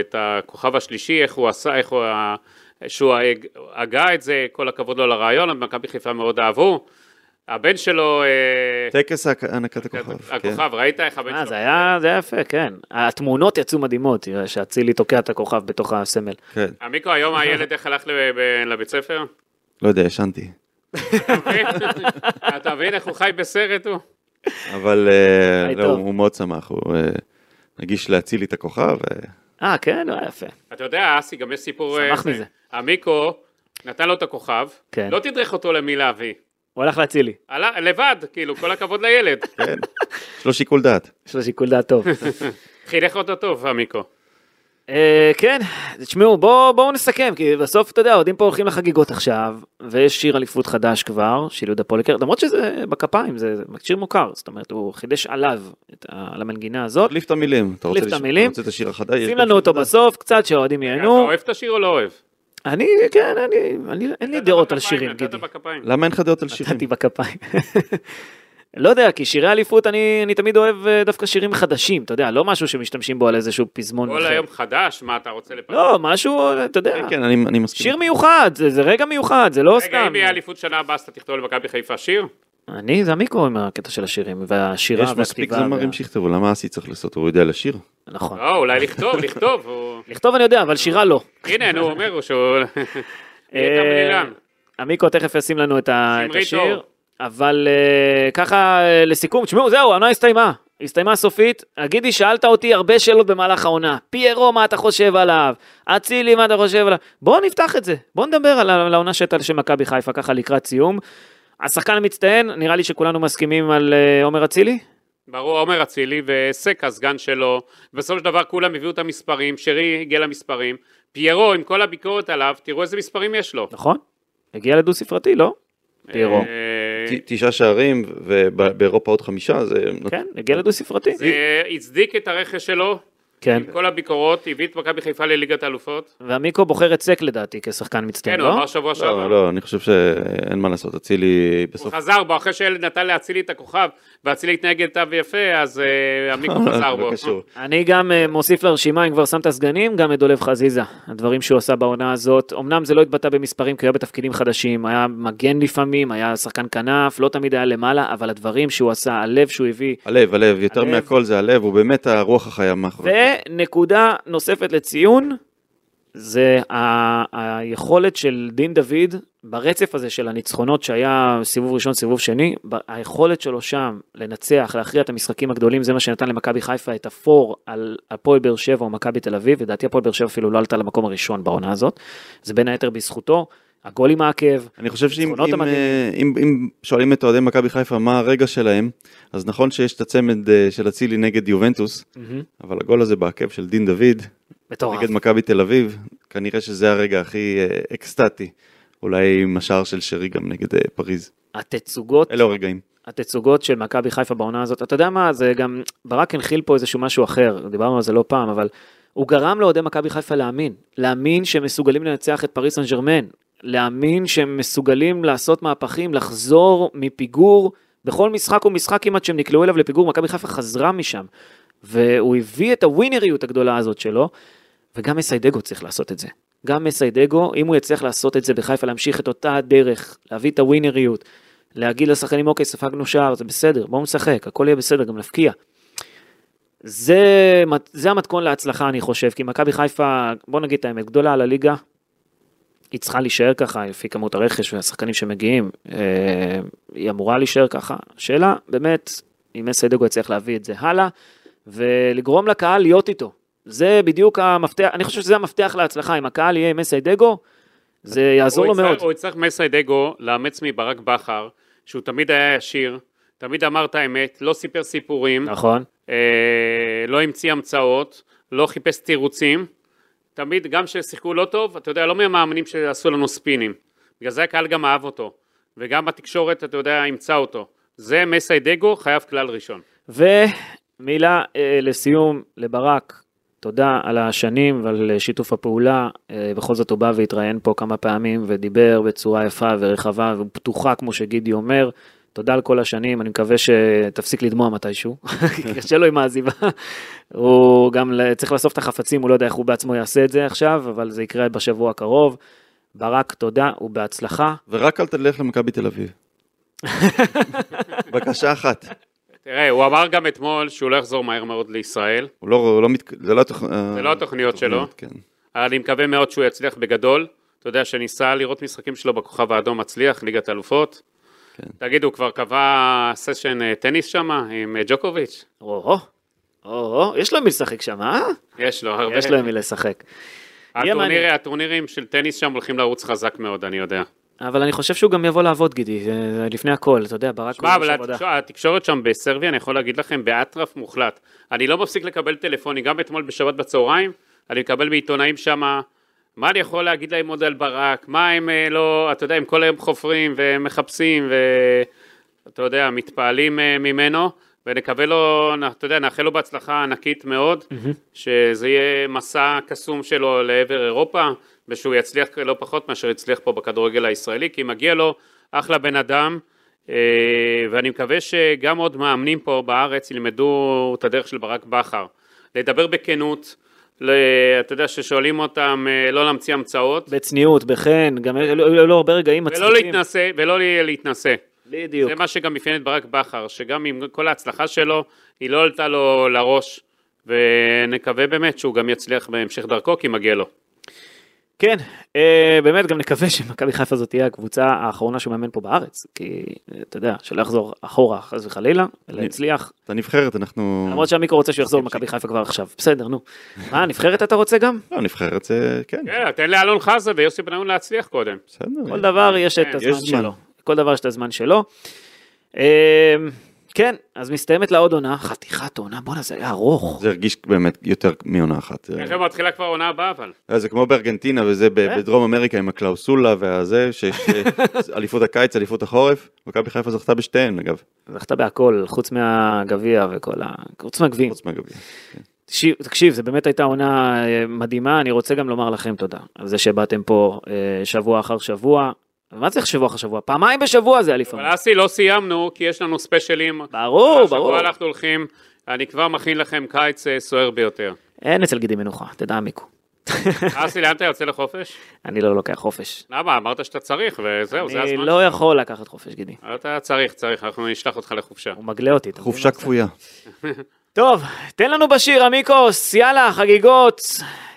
את הכוכב השלישי, איך הוא עשה, איך הוא... שהוא הג- הגה את זה, כל הכבוד לו על הרעיון, מכבי חיפה מאוד אהבו. הבן שלו, אה, טקס הענקת הכוכב. כן. הכוכב, ראית איך הבן אה, שלו... זה היה היה יפה, כן. התמונות יצאו מדהימות, תראה, שאצילי תוקע את הכוכב בתוך הסמל. כן. עמיקו, היום הילד איך הלך לב- לבית ספר? לא יודע, ישנתי. אתה מבין איך הוא חי בסרט הוא? אבל אה, לא. הוא מאוד שמח, הוא אה, הגיש להציל לי את הכוכב. אה, אה, כן, אה, יפה. אתה יודע, אסי, גם יש סיפור... שמח אה, זה. מזה. המיקו נתן לו את הכוכב, כן. לא תדרך אותו למי להביא. הוא הלך להציל לי. עלה- לבד, כאילו, כל הכבוד לילד. כן, יש לו שיקול דעת. יש לו שיקול דעת טוב. חינך אותו טוב, המיקו. אה, כן, תשמעו, בואו נסכם, כי בסוף, אתה יודע, האוהדים פה הולכים לחגיגות עכשיו, ויש שיר אליפות חדש כבר, של יהודה פוליקר, למרות שזה בכפיים, זה שיר מוכר, זאת אומרת, הוא חידש עליו על המנגינה הזאת. תחליף את המילים. אתה רוצה תחליף את המילים. אתה השיר החדש? יש שים לנו אותו. בסוף, קצת שהאוהדים אתה ייהנו. אוהב את השיר או לא אוהב? אני, כן, אני, אני, אין לי דעות על שירים, גידי. למה אין לך דעות על שירים? נתתי בכפיים. לא יודע, כי שירי אליפות, אני, אני תמיד אוהב אה, דווקא שירים חדשים, אתה יודע, לא משהו שמשתמשים בו על איזשהו פזמון כל. היום חדש, מה אתה רוצה לפעמים? לא, משהו, אתה יודע, כן, כן, אני אני מסכים. שיר מיוחד, זה, זה רגע מיוחד, זה לא רגע, סתם. אם יהיה אליפות שנה הבאה, אז אתה תכתוב למכבי חיפה שיר? אני, זה המיקרו עם הקטע של השירים, והשירה יש מספיק והכתיבה. זמרים שיכתבו, למה אסי צריך לעשות? הוא יודע לשיר. נכון. לא, אולי לכתוב, לכתוב. הוא- לכתוב אני יודע, אבל שירה לא. הנה, נו, הוא אומר שהוא... יהיה אה. המיקרו תכף ישים לנו את השיר. אבל אה, ככה אה, לסיכום, תשמעו, זהו, העונה הסתיימה. הסתיימה סופית, גידי, שאלת אותי הרבה שאלות במהלך העונה. פיירו, מה אתה חושב עליו? אצילי, מה אתה חושב עליו? בואו נפתח את זה. בואו נדבר על העונה שהייתה של מכבי חיפה ככה לקראת סיום. השחקן המצטיין, נראה לי שכולנו מסכימים על אה, עומר אצילי? ברור, עומר אצילי וסק הסגן שלו, בסופו של דבר כולם הביאו את המספרים, שרי הגיע למספרים, פיירו עם כל הביקורת עליו, תראו איזה מספרים יש לו. נכון? הגיע לדו ספרתי, לא? פיירו. אה, תשעה שערים, ובאירופה עוד חמישה, זה... כן, הגיע לדו ספרתי. זה הצדיק את הרכש שלו, כן. עם כל הביקורות, הביא את מכבי חיפה לליגת האלופות. והמיקרו בוחר את סק לדעתי כשחקן מצטיין, כן, הוא לא? אמר שבוע לא, שעבר. לא, אני חושב שאין מה לעשות, אצילי הוא בסוף... חזר בו, אחרי שהילד נתן לאצילי את הכוכב, ואצילי התנהג איתו יפה, אז אה, המיקרו חזר בו. אני גם אה, מוסיף לרשימה, אם כבר שמת סגנים, גם את דולב חזיזה. הדברים שהוא עשה בעונה הזאת, אמנם זה לא התבטא במספרים, כי הוא היה בתפקידים חדשים, היה מגן לפעמים, היה שחקן כנף, לא תמיד היה למעלה, אבל הדברים שהוא עשה, הלב שהוא הביא, הלב, הלב, יותר הלב. מהכל זה הלב, הוא באמת הרוח החיה מאחורי. ונקודה נוספת לציון, זה ה- היכולת של דין דוד, ברצף הזה של הניצחונות שהיה סיבוב ראשון, סיבוב שני, היכולת שלו שם לנצח, להכריע את המשחקים הגדולים, זה מה שנתן למכבי חיפה את הפור על הפועל באר שבע או מכבי תל אביב, לדעתי הפועל באר שבע אפילו לא עלתה למקום הראשון בעונה הזאת, זה בין היתר בזכותו, הגול עם העקב, אני חושב שאם אם. אה, אם, אם שואלים את אוהדי מכבי חיפה מה הרגע שלהם, אז נכון שיש את הצמד אה, של אצילי נגד יובנטוס, אבל הגול הזה בעקב של דין דוד, מטורף. נגד מכבי תל אביב, כנראה שזה הרגע הכי אה, אקסטטי, אולי עם השער של שרי גם נגד אה, פריז. התצוגות אלה הרגעים. התצוגות של מכבי חיפה בעונה הזאת, אתה יודע מה, זה גם, ברק הנחיל פה איזשהו משהו אחר, דיברנו על זה לא פעם, אבל הוא גרם לאוהדי מכבי חיפה להאמין, להאמין שהם מסוגלים לנצח את פריס סן ג'רמן, להאמין שהם מסוגלים לעשות מהפכים, לחזור מפיגור, בכל משחק ומשחק כמעט שהם נקלעו אליו לפיגור, מכבי חיפה חזרה משם, והוא הביא את הווינריות הגדולה הזאת שלו, וגם מסיידגו צריך לעשות את זה. גם מסיידגו, אם הוא יצליח לעשות את זה בחיפה, להמשיך את אותה הדרך, להביא את הווינריות, להגיד לשחקנים, אוקיי, ספגנו שער, זה בסדר, בואו נשחק, הכל יהיה בסדר, גם נפקיע. זה, זה המתכון להצלחה, אני חושב, כי מכבי חיפה, בוא נגיד את האמת, גדולה על הליגה, היא צריכה להישאר ככה, לפי כמות הרכש והשחקנים שמגיעים, אה, היא אמורה להישאר ככה. השאלה, באמת, אם מסיידגו יצליח להביא את זה הלאה, ולגרום לקהל להיות איתו. זה בדיוק המפתח, אני חושב שזה המפתח להצלחה, אם הקהל יהיה עם מסיידגו, זה יעזור לו יצטרך- מאוד. הוא יצטרך מסיידגו לאמץ מברק בכר, שהוא תמיד היה ישיר, תמיד אמר את האמת, לא סיפר סיפורים, נכון. אה, לא המציא המצאות, לא חיפש תירוצים. תמיד, גם כששיחקו לא טוב, אתה יודע, לא מהמאמנים שעשו לנו ספינים. בגלל זה הקהל גם אהב אותו. וגם התקשורת, אתה יודע, אימצה אותו. זה מסיידגו, חייב כלל ראשון. ומילה אה, לסיום לברק, תודה על השנים ועל שיתוף הפעולה. אה, בכל זאת הוא בא והתראיין פה כמה פעמים ודיבר בצורה יפה ורחבה ופתוחה, כמו שגידי אומר. תודה על כל השנים, אני מקווה שתפסיק לדמוע מתישהו, קשה לו עם העזיבה. הוא גם צריך לאסוף את החפצים, הוא לא יודע איך הוא בעצמו יעשה את זה עכשיו, אבל זה יקרה בשבוע הקרוב. ברק, תודה ובהצלחה. ורק אל תלך למכבי תל אביב. בקשה אחת. תראה, הוא אמר גם אתמול שהוא לא יחזור מהר מאוד לישראל. הוא לא, הוא לא מת... זה לא, התוכ... זה לא התוכניות שלו. כן. אני מקווה מאוד שהוא יצליח בגדול, אתה יודע, שניסה לראות משחקים שלו בכוכב האדום מצליח, ליגת אלופות. כן. תגיד, הוא כבר קבע סשן אה, טניס שם עם אה, ג'וקוביץ'? או-הו, או-הו, יש לו מי לשחק שם, אה? יש לו הרבה. יש לו מי לשחק. הטורניר, הטורנירים של טניס שם הולכים לרוץ חזק מאוד, אני יודע. אבל אני חושב שהוא גם יבוא לעבוד, גידי, לפני הכל, אתה יודע, ברק שמע, אבל עבודה. התקשורת, שם בסרביה, אני יכול להגיד לכם, באטרף מוחלט. אני לא מפסיק לקבל טלפונים, גם אתמול בשבת בצהריים, אני מקבל מעיתונאים שם, מה אני יכול להגיד להם עוד על ברק, מה הם אה, לא, אתה יודע, הם כל היום חופרים ומחפשים, ואתה יודע, מתפעלים אה, ממנו, ונקווה לו, אתה יודע, נאחל לו בהצלחה ענקית מאוד, שזה יהיה מסע קסום שלו לעבר אירופה, ושהוא יצליח לא פחות מאשר הצליח פה בכדורגל הישראלי, כי מגיע לו אחלה בן אדם. אה, ואני מקווה שגם עוד מאמנים פה בארץ ילמדו את הדרך של ברק בכר. לדבר בכנות, ל- אתה יודע, ששואלים אותם אה, לא להמציא המצאות, בצניעות, בחן, גם היו לו הרבה רגעים מצחיקים. ולא להתנשא, ולא להתנשא. בדיוק. זה מה שגם אפיין את ברק בכר, שגם עם כל ההצלחה שלו, היא לא עלתה לו לראש, ונקווה באמת שהוא גם יצליח בהמשך דרכו, כי מגיע לו. כן, אה, באמת גם נקווה שמכבי חיפה זאת תהיה הקבוצה האחרונה שהוא מאמן פה בארץ, כי אה, אתה יודע, שלא יחזור אחורה חס וחלילה, אלא יצליח, את הנבחרת אנחנו... למרות שהמיקרו רוצה שהוא יחזור למכבי חיפה כבר עכשיו, בסדר, נו. מה, נבחרת אתה רוצה גם? לא, נבחרת זה... כן, כן, תן לאלון חזה ויוסי בניון להצליח קודם. בסדר. כל דבר יש את כן, הזמן. שלו, כל דבר יש את הזמן שלו. כן, אז מסתיימת לה עוד עונה, חתיכת עונה, בואנה זה היה ארוך. זה הרגיש באמת יותר מעונה אחת. איך מתחילה כבר העונה הבאה אבל? אה, זה כמו בארגנטינה וזה כן. בדרום אמריקה עם הקלאוסולה והזה, שיש אה, אליפות הקיץ, אליפות החורף, מכבי חיפה זכתה בשתיהן אגב, זכתה בהכל, חוץ מהגביע וכל ה... חוץ מהגביעים. חוץ מהגביע. תקשיב, תקשיב, זה באמת הייתה עונה אה, מדהימה, אני רוצה גם לומר לכם תודה על זה שבאתם פה שבוע אחר שבוע. מה צריך שבוע אחר שבוע? פעמיים בשבוע זה היה אבל לפעמים. אסי, לא סיימנו, כי יש לנו ספיישלים. ברור, ברור. השבוע אנחנו הולכים, אני כבר מכין לכם קיץ אה, סוער ביותר. אין אצל גידי מנוחה, תדע מיקו. אסי, לאן אתה יוצא לחופש? אני לא לוקח חופש. למה? אמרת שאתה צריך, וזהו, זה אני הזמן. לא יכול לקחת חופש, גידי. אתה צריך, צריך, אנחנו נשלח אותך לחופשה. הוא מגלה אותי. חופשה? כפויה. טוב, תן לנו בשיר, עמיקוס, יאללה, חגיגות.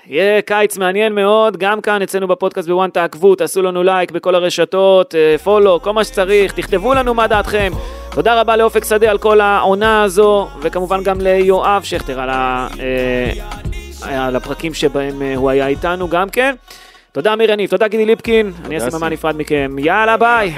יהיה קיץ מעניין מאוד, גם כאן אצלנו בפודקאסט ב-ONE תעקבו, תעשו לנו לייק בכל הרשתות, אה, follow, כל מה שצריך, תכתבו לנו מה דעתכם. תודה רבה לאופק שדה על כל העונה הזו, וכמובן גם ליואב שכטר על, ה, אה, על הפרקים שבהם אה, הוא היה איתנו גם כן. תודה אמיר יניב, תודה גידי ליפקין, אני אסי. ממן נפרד מכם, יאללה ביי.